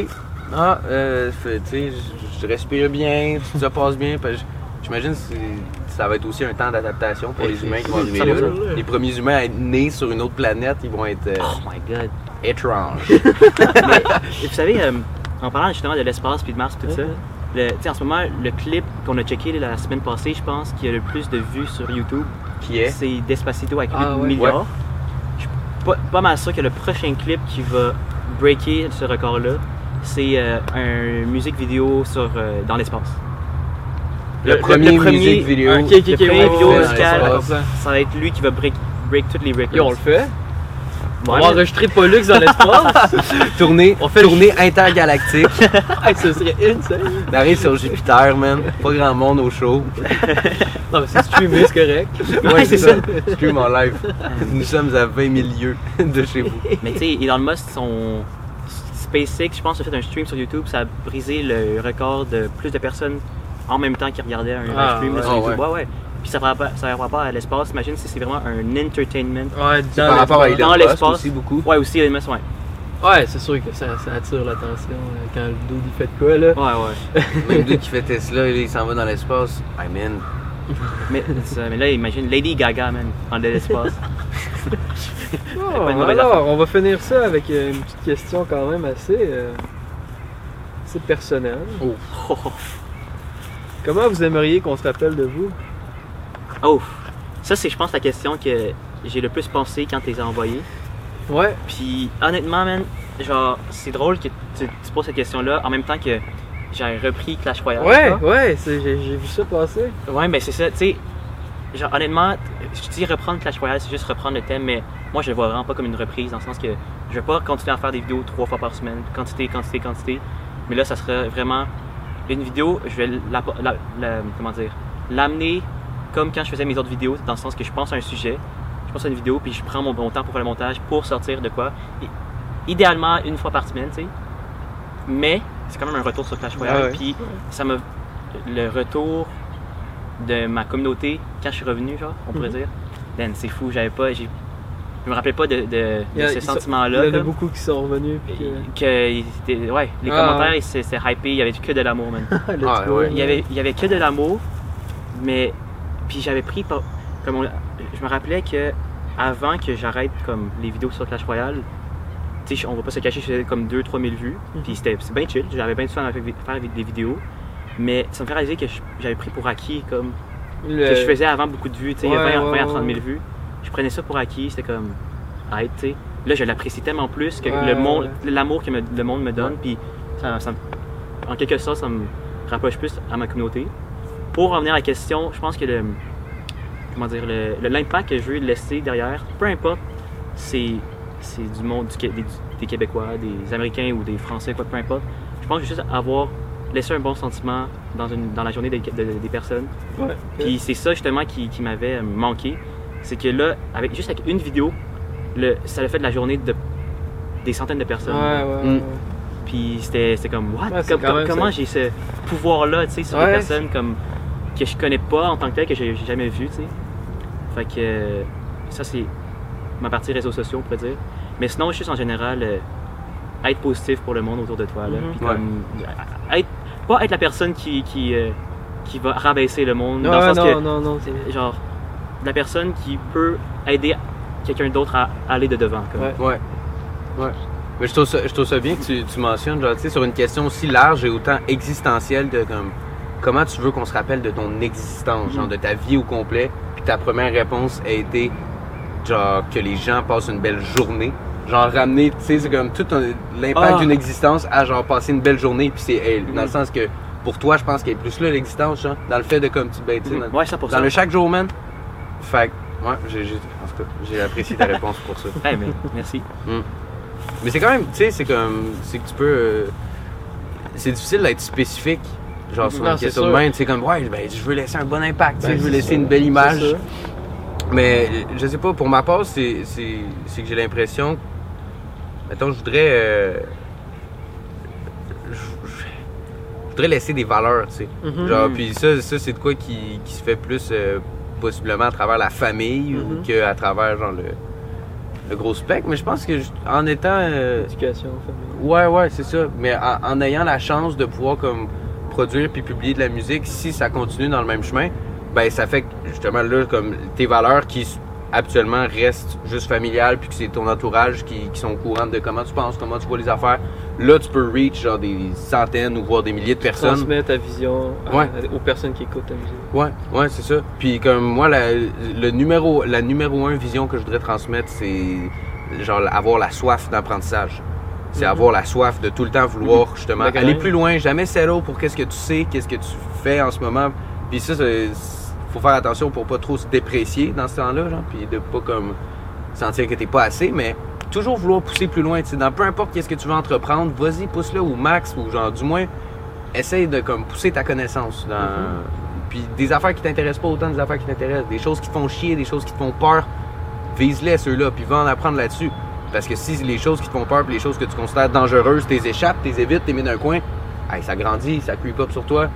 ah, euh, tu sais, je- respire bien, tout ça passe bien, j'imagine que ça va être aussi un temps d'adaptation pour les humains qui vont arriver là. 100%. Les premiers humains à être nés sur une autre planète, ils vont être euh, Oh my god. étranges. Et vous savez, euh, en parlant justement de l'espace puis de Mars, tout ça, le, en ce moment, le clip qu'on a checké la semaine passée, je pense, qui a le plus de vues sur YouTube, Qui est? c'est Despacito avec 8 Ah, ouais. milliards. Je suis pas, pas mal sûr que le prochain clip qui va breaker ce record-là, c'est euh, un musique vidéo sur, euh, dans l'espace. Le, premier, musique vidéo. Ok, ok, Le premier vidéo ouais. Ça va être lui qui va break, break toutes les records. Yo, on le fait. On va enregistrer Pollux dans l'espace. Tournée, On fait tournée intergalactique. Hey, ce serait insane. On arrive sur Jupiter, man. Pas grand monde au show. Non, mais c'est streamé, c'est correct. Ouais, c'est ça. Stream en live. Nous sommes à 20 000 lieues de chez vous. Mais tu sais, Elon Musk, son SpaceX, je pense, a fait un stream sur YouTube. Ça a brisé le record de plus de personnes en même temps qui regardaient un, Ah, stream ouais. sur YouTube. Ouais, ouais. Puis ça ne ça rapport à l'espace. Imagine si c'est vraiment un entertainment. Ouais, Par rapport à Dans l'espace. aussi beaucoup. Ouais, aussi Elon Musk, ouais. Ouais, c'est sûr que ça, ça attire l'attention euh, quand le dude il fait de quoi, là. Ouais, ouais. Même lui qui fait Tesla, il s'en va dans l'espace. I'm in. Mais, ça, mais là, imagine Lady Gaga, man, en de l'espace. Oh, pas une mauvaise alors, on va finir ça avec euh, une petite question quand même assez, euh, assez personnelle. Oh. Comment vous aimeriez qu'on se rappelle de vous? Oh. Ça, c'est, je pense, la question que j'ai le plus pensé quand tu les as envoyés. Ouais. Puis honnêtement, man, genre, c'est drôle que tu, tu poses cette question-là en même temps que j'ai repris Clash Royale. Ouais, ouais, j'ai j'ai vu ça passer. Ouais, mais c'est ça, tu sais. Genre, honnêtement, je dis reprendre Clash Royale, c'est juste reprendre le thème, mais moi, je le vois vraiment pas comme une reprise, dans le sens que je vais pas continuer à faire des vidéos trois fois par semaine, quantité, quantité, quantité. Mais là, ça serait vraiment une vidéo, je vais la, la- la- comment dire, l'amener comme quand je faisais mes autres vidéos, dans le sens que je pense à un sujet, je pense à une vidéo, puis je prends mon bon temps pour faire le montage, pour sortir de quoi. Et idéalement, une fois par semaine, tu sais. Mais c'est quand même un retour sur Clash Royale, Ah ouais. puis ça me. Le retour de ma communauté quand je suis revenu, genre, on pourrait Mhm. dire. Ben, c'est fou, j'avais pas. j'ai- Je me rappelais pas de, de, de Il y a- ce sentiment-là. Il y en a beaucoup qui sont revenus. Puis que... Ouais, les Ah, commentaires, ouais. ils s'étaient c'était hypé, il y avait que de l'amour, man. Let's Ah, go. ouais. Il y avait, il y avait que de l'amour, mais puis j'avais pris comme on- je me rappelais que avant que j'arrête comme les vidéos sur Clash Royale, tu sais, on va pas se cacher, je faisais comme 2-3 000 vues, Mhm. puis c'était c'est bien chill, j'avais bien du fun à faire des vidéos, mais ça me fait réaliser que j'avais pris pour acquis comme Le- que je faisais avant beaucoup de vues, tu sais, Ouais, 20, ouais, 20 à 30 ouais. 000 vues, je prenais ça pour acquis, c'était comme tu sais. Là, je l'apprécie tellement plus que le monde, l'amour que me- le monde me donne, puis ça, ça me- en quelque sorte, ça me rapproche plus à ma communauté. Pour revenir à la question, je pense que le, comment dire, l'impact que je veux laisser derrière, peu importe, c'est, c'est du monde du des, des Québécois, des Américains ou des Français, quoi, peu importe. Je pense que juste avoir laissé un bon sentiment dans, une, dans la journée des, de- des personnes. Ouais. Puis c'est ça justement qui, qui m'avait manqué. C'est que là, avec, juste avec une vidéo, le, ça a fait de la journée de des centaines de personnes. Ouais, ouais, Mm. Puis c'était c'était comme, what? Comme- comment j'ai ce pouvoir-là, tu sais, sur des personnes comme, que je connais pas en tant que tel, que j'ai jamais vu, tu sais. Fait que euh, ça, c'est ma partie réseaux sociaux, on pourrait dire. Mais sinon, juste en général, euh, être positif pour le monde autour de toi, là. Mhm. Puis comme, être, pas être la personne qui, qui, euh, qui va rabaisser le monde, dans le Ouais, sens non, que non, non, c'est- genre la personne qui peut aider quelqu'un d'autre à aller de devant. Comme. Ouais. Ouais. Ouais. Mais je trouve ça, je trouve ça bien que tu, tu mentionnes, genre, tu sais, sur une question aussi large et autant existentielle de comme, comment tu veux qu'on se rappelle de ton existence, genre, de ta vie au complet, puis ta première réponse a été, genre, que les gens passent une belle journée? Genre, ramener, tu sais, c'est comme tout l'impact Ah. d'une existence à, genre, passer une belle journée, puis c'est elle. Dans le Mhm. sens que, pour toi, je pense qu'elle est plus là, l'existence, genre, dans le fait de, comme, tu, ben, dans- Ouais, le chaque jour, man. Fait que, ouais, j'ai, en tout cas, j'ai apprécié ta réponse pour ça. Hey, mais merci. Mais c'est quand même, tu sais, c'est comme, c'est que tu peux, euh, c'est difficile d'être spécifique, genre sur Non, une c'est question de même, tu sais, comme, ouais, ben, je veux laisser un bon impact, tu sais, Ben, je veux c'est laisser une belle image. C'est. Mais je sais pas, pour ma part, c'est c'est- c'est que j'ai l'impression. Mettons, je voudrais. euh, je, voudrais laisser des valeurs, tu sais. Mhm. Genre, puis ça, ça c'est de quoi qui, qui se fait plus euh, possiblement à travers la famille Mhm. ou qu'à travers genre le, le gros spectre. Mais je pense que je- en étant. euh, Éducation, famille. Ouais, ouais, c'est ça. Mais en, en ayant la chance de pouvoir comme produire puis publier de la musique, si ça continue dans le même chemin, ben ça fait que justement là, comme tes valeurs qui habituellement restent juste familiales puis que c'est ton entourage qui, qui sont au courant de comment tu penses, comment tu vois les affaires, là tu peux reach genre des centaines ou voire des milliers de personnes. Transmets ta vision à- Ouais. aux personnes qui écoutent ta musique. Ouais, ouais, c'est ça. Puis comme moi, la, le numéro, la numéro un vision que je voudrais transmettre, c'est genre avoir la soif d'apprentissage. C'est Mhm. avoir la soif de tout le temps vouloir justement La aller plus loin, jamais settle pour qu'est-ce que tu sais, qu'est-ce que tu fais en ce moment. Puis ça, faut faire attention pour pas trop se déprécier dans ce temps-là, genre, puis de pas comme sentir que t'es pas assez, mais toujours vouloir pousser plus loin. Dans peu importe qu'est-ce que tu veux entreprendre, vas-y, pousse-le au max ou genre du moins essaye de comme pousser ta connaissance dans puis des affaires qui t'intéressent pas autant des affaires qui t'intéressent des choses qui te font chier des choses qui te font peur vise-les ceux-là puis va en apprendre là-dessus parce que si les choses qui te font peur puis les choses que tu considères dangereuses t'es échappes t'es évites t'es mis d'un coin hey, ça grandit ça creep up sur toi.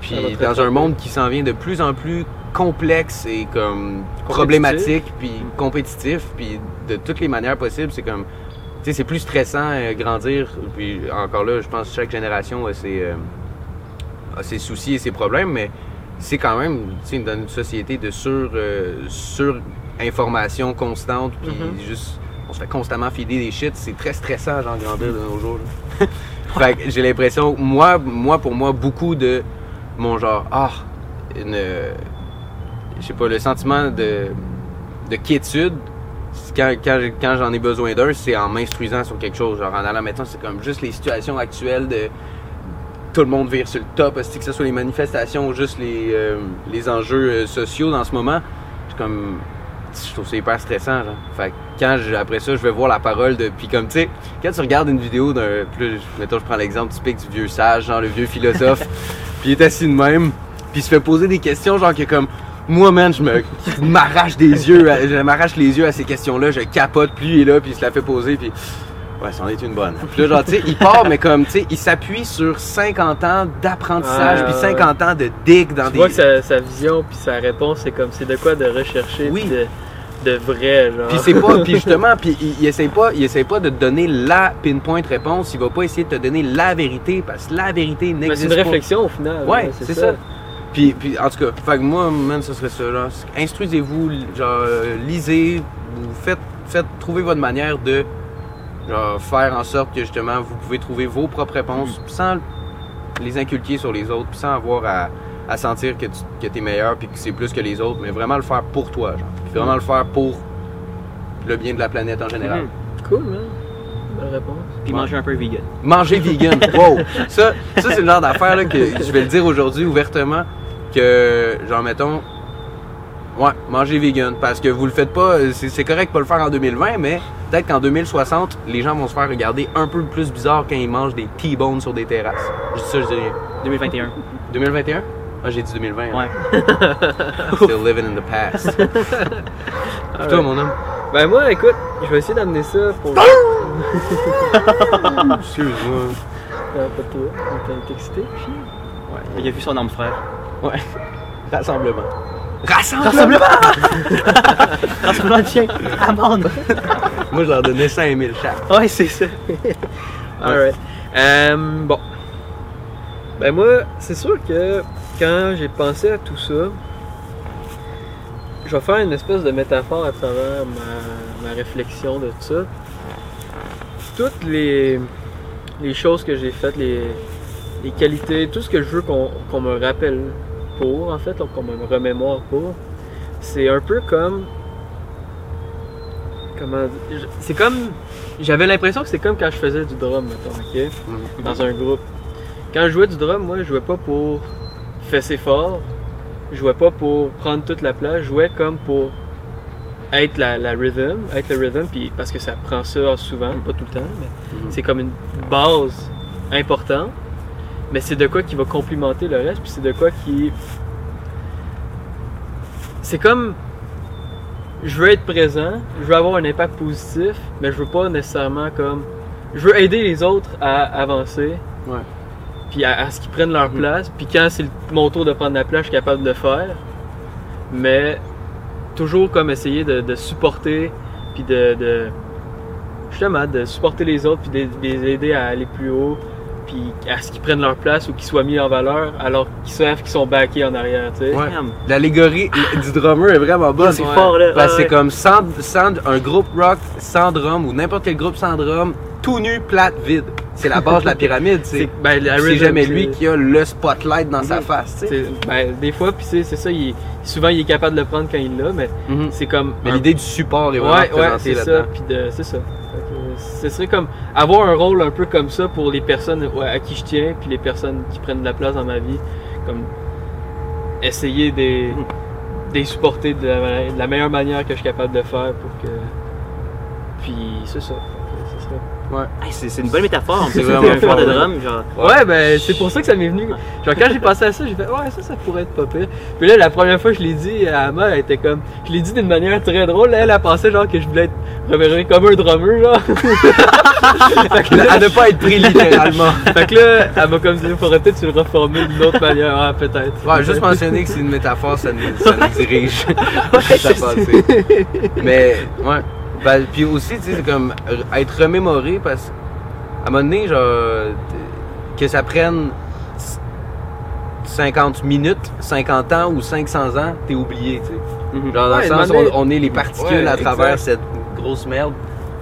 Puis dans un monde qui s'en vient de plus en plus complexe et comme problématique puis compétitif puis de toutes les manières possibles c'est comme tu sais c'est plus stressant euh, grandir. Puis encore là je pense que chaque génération a ses euh, a ses soucis et ses problèmes mais c'est quand même tu sais dans une société de sur euh, sur information constante puis Mhm. juste on se fait constamment filer des shit c'est très stressant genre grandir de nos jours fait que j'ai l'impression moi moi pour moi beaucoup de mon genre ah une je sais pas le sentiment de de quiétude quand, quand, quand j'en ai besoin d'un, c'est en m'instruisant sur quelque chose. Genre en allant, mettons, c'est comme juste les situations actuelles de tout le monde vire sur le top, que ce soit les manifestations ou juste les, euh, les enjeux euh, sociaux dans ce moment. C'est comme. Je trouve ça hyper stressant. Genre. Fait que quand je- après ça, je vais voir la parole de. Puis comme tu sais, quand tu regardes une vidéo d'un. Plus, mettons, je prends l'exemple typique du vieux sage, genre le vieux philosophe, puis il est assis de même, puis il se fait poser des questions, genre que comme. Moi, man, je me m'arrache des yeux, à- je m'arrache les yeux à ces questions-là, je capote, puis il est là, puis il se la fait poser, puis ouais, c'en est une bonne. Puis là, genre, tu sais, il part, mais comme, tu sais, il s'appuie sur 50 ans d'apprentissage, puis ouais, 50 ans de dig dans Tu des... vois que sa, sa vision puis sa réponse, c'est comme c'est de quoi de rechercher Oui. de, de vrai, genre. Puis c'est pas, puis justement, puis il, il essaye pas, il essaye pas de te donner la pinpoint réponse, il va pas essayer de te donner la vérité, parce que la vérité Mais c'est n'existe une pas. réflexion au final. Ouais, c'est ça. Puis, puis en tout cas, fait que moi, man, ce serait ça. Instruisez-vous, genre, lisez, vous faites, faites trouver votre manière de genre, faire en sorte que justement vous pouvez trouver vos propres réponses sans les inculquer sur les autres, sans avoir à, à sentir que tu que es meilleur puis que c'est plus que les autres, mais vraiment le faire pour toi, genre. Puis vraiment le faire pour le bien de la planète en général. Mhm. Cool, man. Belle réponse. Puis manger un peu vegan. Manger vegan. Wow! Ça, ça c'est le genre d'affaire là, que je vais le dire aujourd'hui ouvertement que, genre, mettons, ouais, manger vegan. Parce que vous le faites pas, c'est c'est correct de pas le faire en 2020, mais peut-être qu'en 2060, les gens vont se faire regarder un peu plus bizarre quand ils mangent des T-bones sur des terrasses. Je dis ça, je dis rien. 2021. 2021? Ah, j'ai dit 2020. hein. Ouais. Still living in the past. Puis toi, mon homme? Ben moi, écoute, je vais essayer d'amener ça pour. Excuse-moi. Euh, pas de toi, t'a excité. Il a vu son homme frère. Ouais. Rassemblement. Rassemblement! Rassemblement de chiens. Amende. Moi, je leur donnais 5000 chaque. Ouais, c'est ça. Alright. Euh, bon. Ben moi, c'est sûr que quand j'ai pensé à tout ça, je vais faire une espèce de métaphore à travers ma, ma réflexion de tout ça. Toutes les, les choses que j'ai faites, les, les qualités, tout ce que je veux qu'on qu'on me rappelle pour, en fait, qu'on me remémore pour, c'est un peu comme. Comment dire? C'est comme. J'avais l'impression que c'est comme quand je faisais du drum, mettons, ok? Dans un groupe. Quand je jouais du drum, moi, je jouais pas pour fesser fort. Je jouais pas pour prendre toute la place. Je jouais comme pour être la, la rhythm, être le rhythm, puis parce que ça prend ça souvent, pas tout le temps, mais Mhm. c'est comme une base importante. Mais c'est de quoi qui va complimenter le reste, puis c'est de quoi qui. C'est comme. je veux être présent, je veux avoir un impact positif, mais je veux pas nécessairement comme. Je veux aider les autres à avancer. Ouais. Puis à, à ce qu'ils prennent leur place. Puis quand c'est mon tour de prendre la place, je suis capable de le faire. Mais toujours comme essayer de, de supporter, puis de, de. Justement, de supporter les autres, puis de, de les aider à aller plus haut, puis à ce qu'ils prennent leur place ou qu'ils soient mis en valeur, alors qu'ils savent qu'ils sont backés en arrière, tu sais. Ouais. L'allégorie du drummer est vraiment bonne. C'est fort là. Parce que c'est comme sans, sans un groupe rock sans drum ou n'importe quel groupe sans drum, tout nu, plate, vide. C'est la base de la pyramide. C'est ben, jamais lui qui a le spotlight dans sa face. ben, des fois, puis c'est ça, il souvent il est capable de le prendre quand il l'a, mais Mhm. c'est comme. Mais un- l'idée du support est vraiment Ouais, ouais, c'est ça. c'est ça. Que, ce serait comme avoir un rôle un peu comme ça pour les personnes à qui je tiens, puis les personnes qui prennent de la place dans ma vie, comme essayer de les- de les supporter de la, de la meilleure manière que je suis capable de faire pour que. Puis c'est ça. Hey, c'est une bonne métaphore. C'est vraiment un de drum. Genre, Ouais, ben c'est pour ça que ça m'est venu. Genre quand j'ai pensé à ça, j'ai fait ouais ça ça pourrait être pas pire. Puis là la première fois que je l'ai dit à Amma, elle était comme je l'ai dit d'une manière très drôle, elle a pensé genre que je voulais être repéré comme un drummer genre. Fait que là- À ne pas être pris littéralement. fait que là, elle m'a comme dit faudrait peut-être tu le reformer d'une autre manière. Ah peut-être. Ouais, juste mentionner que c'est une métaphore, ça nous, ça nous dirige. ça. Mais, ouais. Ben, puis aussi, tu sais, c'est comme euh, être remémoré parce qu'à un moment donné, genre, que ça prenne 50 minutes, 50 ans ou 500 ans, t'es oublié, tu sais. Mhm. Genre, dans Ouais, le sens, on, on est les particules Ouais, à travers exact. cette grosse merde.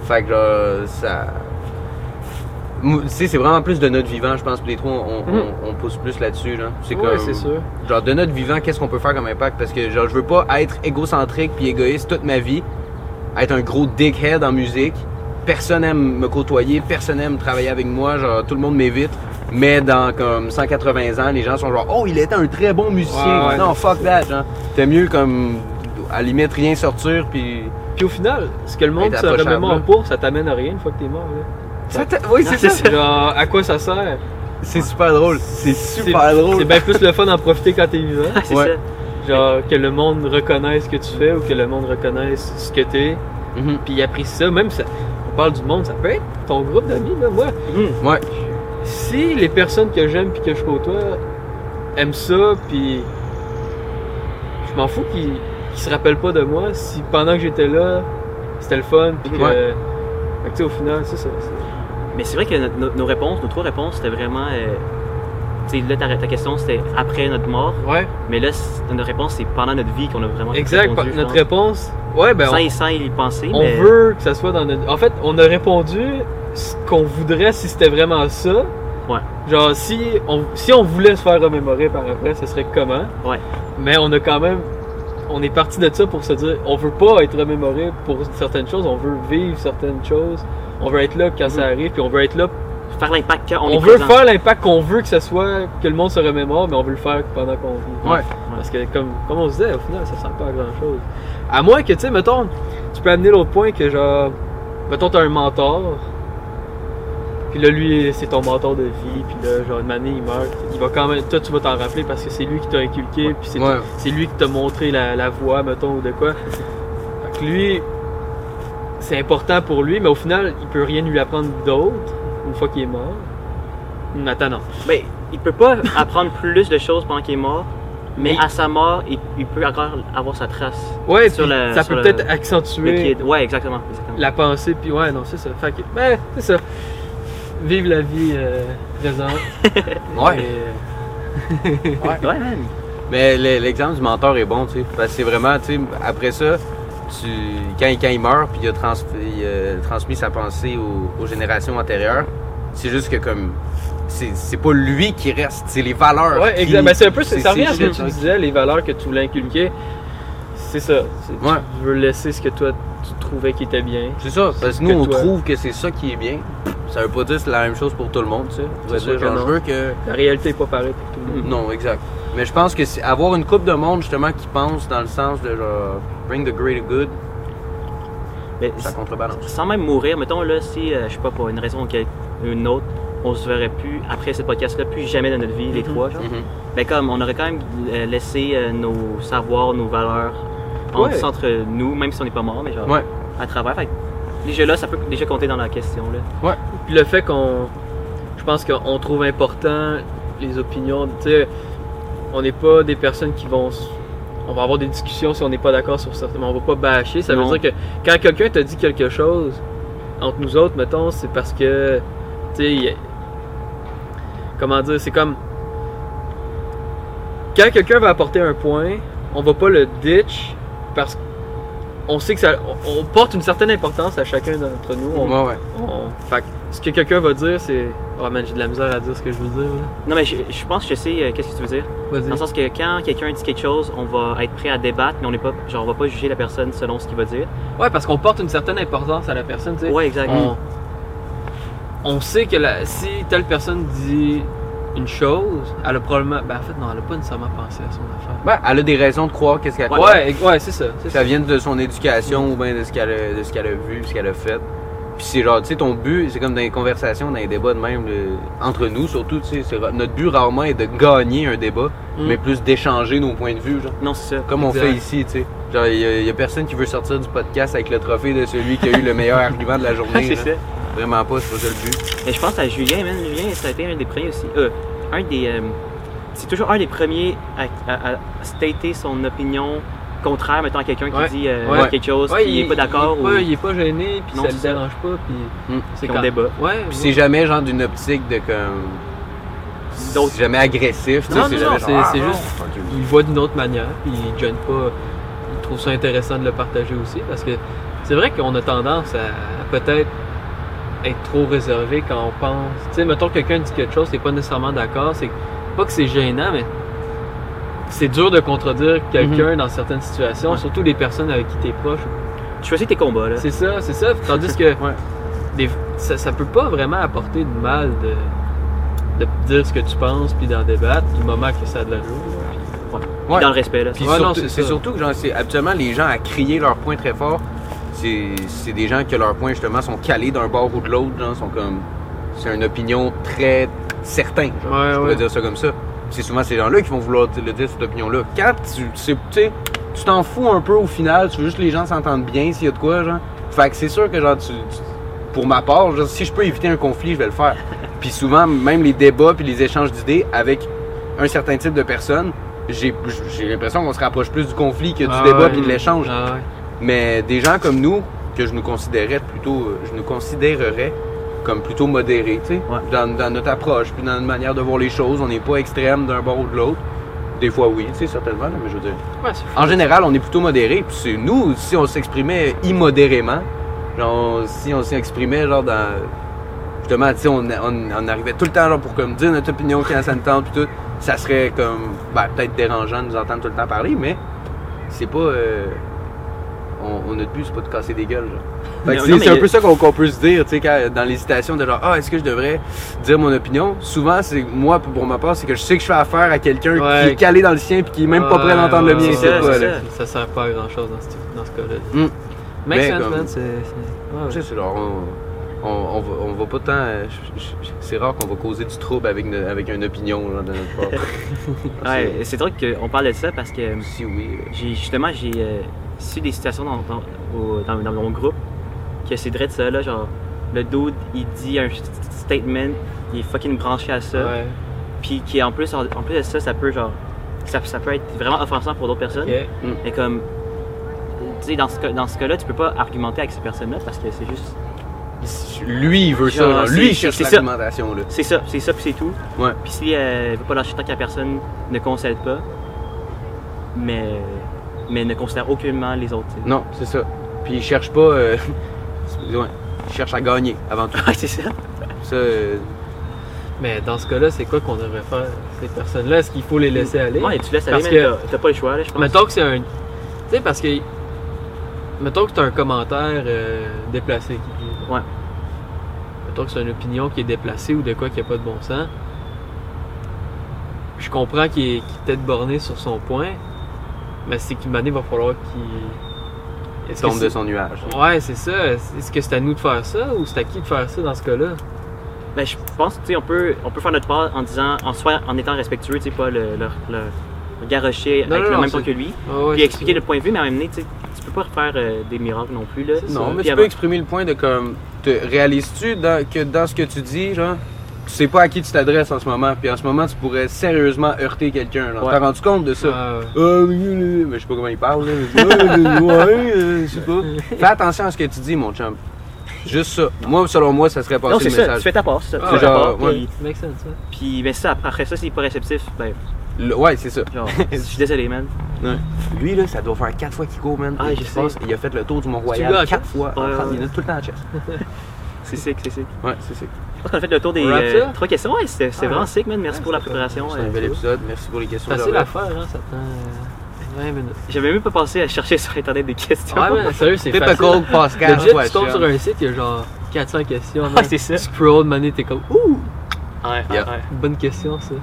Fait que, genre, ça. Tu sais, c'est vraiment plus de notre vivant, je pense, que les trois, on, on- Mhm. on pousse plus là-dessus, là. C'est Ouais, comme. c'est sûr. Genre, de notre vivant, qu'est-ce qu'on peut faire comme impact? Parce que, genre, je veux pas être égocentrique puis égoïste toute ma vie, être un gros dickhead en musique. Personne aime me côtoyer, personne aime travailler avec moi, genre, tout le monde m'évite. Mais dans comme 180 ans, les gens sont genre, oh, il était un très bon musicien. Ouais, ouais. non, fuck that, genre. T'es mieux comme, à la limite, rien sortir puis. Puis au final, ce que le monde se remémore pour, ça t'amène à rien une fois que t'es mort. Là. Ça t'a- oui, c'est c'est ça. Genre à quoi ça sert? C'est super drôle. C'est super C'est- drôle. C'est bien plus le fun d'en profiter quand t'es vivant. c'est Ouais. ça. Genre que le monde reconnaisse ce que tu fais ou que le monde reconnaisse ce que t'es. Mhm. Puis il apprécie ça. Même ça, on parle du monde, ça peut être ton groupe d'amis. Là. Moi, Mhm. Ouais. si les personnes que j'aime puis que je côtoie aiment ça, puis je m'en fous qu'ils se rappellent pas de moi si pendant que j'étais là, c'était le fun. Puis que, Ouais. Fait que, tu sais, au final, c'est ça. c'est- Mais c'est vrai que nos réponses, nos trois réponses, c'était vraiment. euh, là, ta, ta question, c'était après notre mort. Ouais, Mais là, notre réponse, c'est pendant notre vie qu'on a vraiment exact. répondu, je notre pense. réponse, ouais, ben, sans, on- y- sans y penser. On mais... veut que ça soit dans notre. En fait, on a répondu ce qu'on voudrait si c'était vraiment ça. Ouais. Genre, si on, si on voulait se faire remémorer par après, ce serait comment? Ouais. Mais on a quand même. On est parti de ça pour se dire, on veut pas être remémoré pour certaines choses, on veut vivre certaines choses, on veut être là quand ça arrive, puis on veut être là. Faire l'impact quand on, On, est veut présent. faire l'impact qu'on veut que ce soit, que le monde se remémore, mais on veut le faire pendant qu'on vit. Ouais. Parce que, comme, comme on se disait, au final, ça sert pas à grand chose. À moins que, tu sais, mettons, tu peux amener l'autre point que, genre, mettons, t'as un mentor, puis là, lui, c'est ton mentor de vie, puis là, genre, une année, il meurt. Il va quand même, toi, tu vas t'en rappeler parce que c'est lui qui t'a inculqué, puis c'est Ouais. c'est lui qui t'a montré la, la voie, mettons, ou de quoi. Fait que lui, c'est important pour lui, mais au final, il peut rien lui apprendre d'autre une fois qu'il est mort. Attends, non. Mais il peut pas apprendre plus de choses pendant qu'il est mort. Mais Oui. à sa mort, il, il peut encore avoir sa trace. Ouais, Sur puis le- ça sur peut peut-être accentuer kid. Ouais, exactement. exactement. la pensée, puis ouais, non, c'est ça. Fait que, ben, c'est ça. Vive la vie euh, présente. Ouais. Et, euh, Ouais, man. Mais le- l'exemple du mentor est bon, tu sais. Parce que c'est vraiment, tu sais, après ça, tu, quand, quand il meurt, puis il a, trans- il a transmis sa pensée aux, aux générations antérieures, c'est juste que comme. C'est pas lui qui reste, c'est les valeurs. ouais, qui- exact. Ben, c'est un peu, ça c'est- revient à ce que c'est- tu disais, les valeurs que tu voulais inculquer. C'est ça. Ouais. Tu veux laisser ce que toi, tu trouvais qui était bien. C'est ça, parce que Que nous, on toi. trouve que c'est ça qui est bien. Ça veut pas dire que c'est la même chose pour tout le monde, tu sais. Dire, genre, je veux que. La réalité est pas pareille pour tout le monde. Non, exact. Mais je pense que c'est avoir une coupe de monde, justement, qui pense dans le sens de genre, bring the greater good, Mais ça contrebalance. sans même mourir, mettons là, si, euh, je sais pas, pour une raison ou une autre, on se verrait plus, après ce podcast-là, plus jamais dans notre vie, les Mhm. trois, genre. Mhm. Ben comme, on aurait quand même euh, laissé euh, nos savoirs, nos valeurs en- Ouais. entre nous, même si on n'est pas mort, mais genre Ouais. à travers. Fait que déjà là, ça peut déjà compter dans la question. Là. Puis le fait qu'on. Je pense qu'on trouve important les opinions. Tu sais, on n'est pas des personnes qui vont. On va avoir des discussions si on n'est pas d'accord sur certains. Mais on va pas bâcher. Ça Non. veut dire que quand quelqu'un te dit quelque chose, entre nous autres, mettons, c'est parce que. Tu sais. Comment dire C'est comme. Quand quelqu'un va apporter un point, on va pas le ditch parce qu'on sait que ça. On, on porte une certaine importance à chacun d'entre nous. On- Ouais, ouais. on- Fait que ce que quelqu'un va dire, c'est. Oh man, j'ai de la misère à dire ce que je veux dire. là. Non, mais je, je pense que je sais euh, qu'est-ce que tu veux dire. Dans le sens que quand quelqu'un dit quelque chose, on va être prêt à débattre, mais on n'est pas, genre, on va pas juger la personne selon ce qu'il va dire. Ouais, parce qu'on porte une certaine importance à la personne, tu sais. Ouais, exact. On, on sait que la- si telle personne dit une chose, elle a probablement. Ben en fait, non, elle a pas nécessairement pensé à son affaire. Ben, elle a des raisons de croire qu'est-ce qu'elle croit. Ouais, ouais, c'est ça. ça. ça vienne de son éducation ou bien de ce qu'elle a, de ce qu'elle a vu, ce qu'elle a fait. Puis c'est genre, tu sais, ton but, c'est comme dans les conversations, dans les débats de même, le- entre nous surtout, tu sais, notre but rarement est de gagner un débat, Mm. mais plus d'échanger nos points de vue, genre. Non, c'est ça. Comme on fait ici, tu sais. Genre, il y, a- il y a personne qui veut sortir du podcast avec le trophée de celui qui a eu le meilleur argument de la journée. c'est ça. Vraiment pas, c'est pas ça le but. Mais je pense à Julien, man. Julien, ça a été un des premiers aussi. Euh, un des. euh, c'est toujours un des premiers à, à- à stater son opinion contraire, mettons, à quelqu'un qui Ouais. dit euh, Ouais. quelque chose, Ouais, qui n'est pas d'accord Il, est ou pas- il est pas gêné, puis Non, ça le c'est ça. dérange pas, puis. Mm. C'est qu'on débat. Ouais, Puis c'est jamais genre d'une optique de comme. C'est jamais agressif, tu sais. Non, c'est jamais genre, c'est- ah, juste- il le voit d'une autre manière, puis il gêne pas. Il trouve ça intéressant de le partager aussi, parce que c'est vrai qu'on a tendance à, à peut-être être trop réservé quand on pense. Tu sais, mettons que quelqu'un dit quelque chose, t'es pas nécessairement d'accord, c'est pas que c'est gênant, mais c'est dur de contredire quelqu'un dans certaines situations, Ouais. surtout les personnes avec qui t'es proche. Tu choisis tes combats, là. C'est ça, c'est ça. Tandis que des- ça, ça peut pas vraiment apporter de mal de, de dire ce que tu penses puis d'en débattre du moment que ça a de la joue. Ouais. Dans le respect, là. Surtout- c'est surtout que genre, habituellement les gens à crier leur point très fort, c'est des gens que leurs points justement sont calés d'un bord ou de l'autre, genre sont comme c'est une opinion très certain, genre, Ouais, je pourrais ouais. dire ça comme ça. C'est souvent ces gens-là qui vont vouloir te le dire cette opinion-là. Quand tu sais, tu t'en fous un peu au final, tu veux juste que les gens s'entendent bien s'il y a de quoi, genre. Fait que c'est sûr que genre tu, tu- pour ma part, genre, si je peux éviter un conflit, je vais le faire. Puis souvent, même les débats puis les échanges d'idées avec un certain type de personnes, j'ai j'ai l'impression qu'on se rapproche plus du conflit que du Ah débat ouais. puis de l'échange. Ah ouais. Mais des gens comme nous, que je nous considérais plutôt, euh, je nous considérerais comme plutôt modérés, tu sais, Ouais. dans, dans notre approche, puis dans notre manière de voir les choses. On n'est pas extrême d'un bord ou de l'autre. Des fois, oui, tu sais, certainement, là, mais je veux dire. Ouais. En général, on est plutôt modéré. Puis c'est nous, si on s'exprimait immodérément, genre, si on s'exprimait genre dans. Justement, tu sais, on, on, on arrivait tout le temps genre, pour comme dire notre opinion quand ça nous tente, puis tout. Ça serait comme. Ben, peut-être dérangeant de nous entendre tout le temps parler, mais c'est pas. euh, on, on, notre but, c'est pas de casser des gueules, c'est un peu ça qu'on peut se dire, tu sais, dans l'hésitation de genre, ah, est-ce que je devrais dire mon opinion? Souvent, c'est moi, pour ma part, c'est que je sais que je fais affaire à quelqu'un Ouais. qui est calé dans le sien puis qui est même pas prêt d'entendre le mien. Ouais, ça, quoi, là. ça. Sert pas à grand chose dans ce, dans ce cas-là. Mm. Make Mais sense, comme- man. C'est. c'est- ouais, ouais. Tu sais, c'est genre, on, on, va, on va pas tant. euh, C'est rare qu'on va causer du trouble avec, une- avec une opinion genre, de notre part. Ouais, c'est drôle qu'on parle de ça parce que Si oui. j'ai justement j'ai euh, su des situations dans, dans, dans- dans mon groupe que c'est vrai de ça là, genre le dude il dit un statement, il est fucking branché à ça, Ouais. puis qui en plus en, en plus de ça ça peut genre ça, ça peut être vraiment offensant pour d'autres personnes. Ok. Mais comme tu sais dans ce cas- dans ce cas-là, tu peux pas argumenter avec ces personnes-là parce que c'est juste Lui, il veut ça. Genre, lui, il cherche l'argumentation. là. c'est ça, c'est ça puis c'est tout. Ouais. Puis si euh, elle veut pas lâcher tant que la personne ne concède pas, mais mais ne considère aucunement les autres. Non, c'est ça. Puis il cherche pas. euh, ouais, il cherche à gagner avant tout. Ouais, c'est ça. Ça, euh, Mais dans ce cas-là, c'est quoi qu'on devrait faire ces personnes-là? Est-ce qu'il faut les laisser aller? Ouais, tu laisses aller, Parce mais que- t'as- t'as pas le choix là, je pense. Mettons que c'est un. Tu sais, parce que. Mettons que c'est un commentaire euh, déplacé. qui- Ouais. Mettons que c'est une opinion qui est déplacée ou de quoi qui a pas de bon sens. Je comprends qu'il est, qu'il est peut-être borné sur son point, mais c'est qu'une année, il va falloir qu'il. Tombe de son nuage. Ouais, c'est ça. Est-ce que c'est à nous de faire ça ou c'est à qui de faire ça dans ce cas-là? Ben, je pense que tu sais, on peut, on peut faire notre part en disant, en soit en étant respectueux, tu sais, pas le, Non, avec non, le non, même temps que lui, ouais, puis expliquer ça. le point de vue, mais en même temps, tu sais, tu peux pas refaire euh, des miracles non plus. Là. Non, ça. mais Puis tu avant- peux exprimer le point de comme. Te réalises-tu dans- que dans ce que tu dis, genre, tu sais pas à qui tu t'adresses en ce moment, puis en ce moment, tu pourrais sérieusement heurter quelqu'un. Ouais. T'as rendu compte de ça? Ah. Euh, mais je sais pas comment il parle, là. Euh, ouais, euh, je sais pas. Fais attention à ce que tu dis, mon chum. Juste ça. Moi, selon moi, ça serait c'est le ça, message. tu fais ta part, c'est ça. Ah, tu genre, ouais. puis, Make sense, puis ben ça, après ça, s'il est pas réceptif, ben, Le- ouais, c'est ça. genre, je suis désolé, man. Lui, là, ça doit faire 4 fois qu'il court, man. Ah, je je sais. pense qu'il a fait le tour du Tu Mont-Royal gars à 4 chess? fois. Ouais, ouais. Il est tout le temps à chess. C'est sick, c'est sick. Ouais, c'est ça. Je pense qu'on a fait le tour des euh, trois questions. Ouais, c'était c'était Ah, vraiment ouais. sick, man. Merci Ouais, pour la c'est préparation. C'est un euh. bel épisode. Merci pour les questions. Facile à faire, hein, ça prend euh, 20 minutes. J'avais même pas pensé à chercher sur internet des questions. Ouais, mais sérieux, c'est facile. Pascal Legit, tu tombes sur un site, il y a genre 400 questions. Man. c'est ça. Scroll, mané, t'es comme Ouh! Ouais, Yeah. ouais. Bonne question, ça.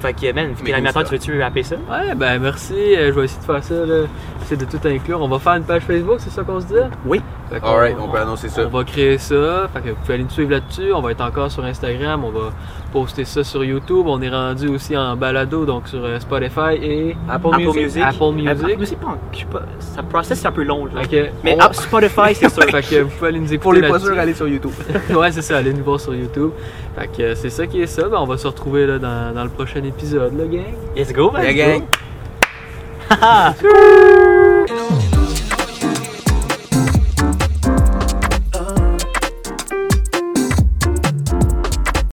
Fait que, man, l'animateur, tu veux-tu rapper ça? Ouais, ben merci. euh, je vais essayer de faire ça. Là. Essayer de tout inclure. On va faire une page Facebook, c'est ça qu'on se dit? Oui. Alright, on peut annoncer ça. On va créer ça. Fait que vous pouvez aller nous suivre là-dessus. On va être encore sur Instagram. On va poster ça sur YouTube. On est rendu aussi en balado, donc sur euh, Spotify et Apple, Apple Music. Music. Apple Music. mais c'est pas, je sais pas, ça process c'est un peu long. Là. Ok. Mais On- Spotify, c'est sûr. fait que vous pouvez aller nous écouter Pour les pas sûrs, allez sur YouTube. ouais, c'est ça, allez nous voir sur YouTube. Fait que euh, c'est ça qui est ça. Ben, on va se retrouver là, dans, dans le prochain épisode, là, gang. Let's go, man. Gang. go.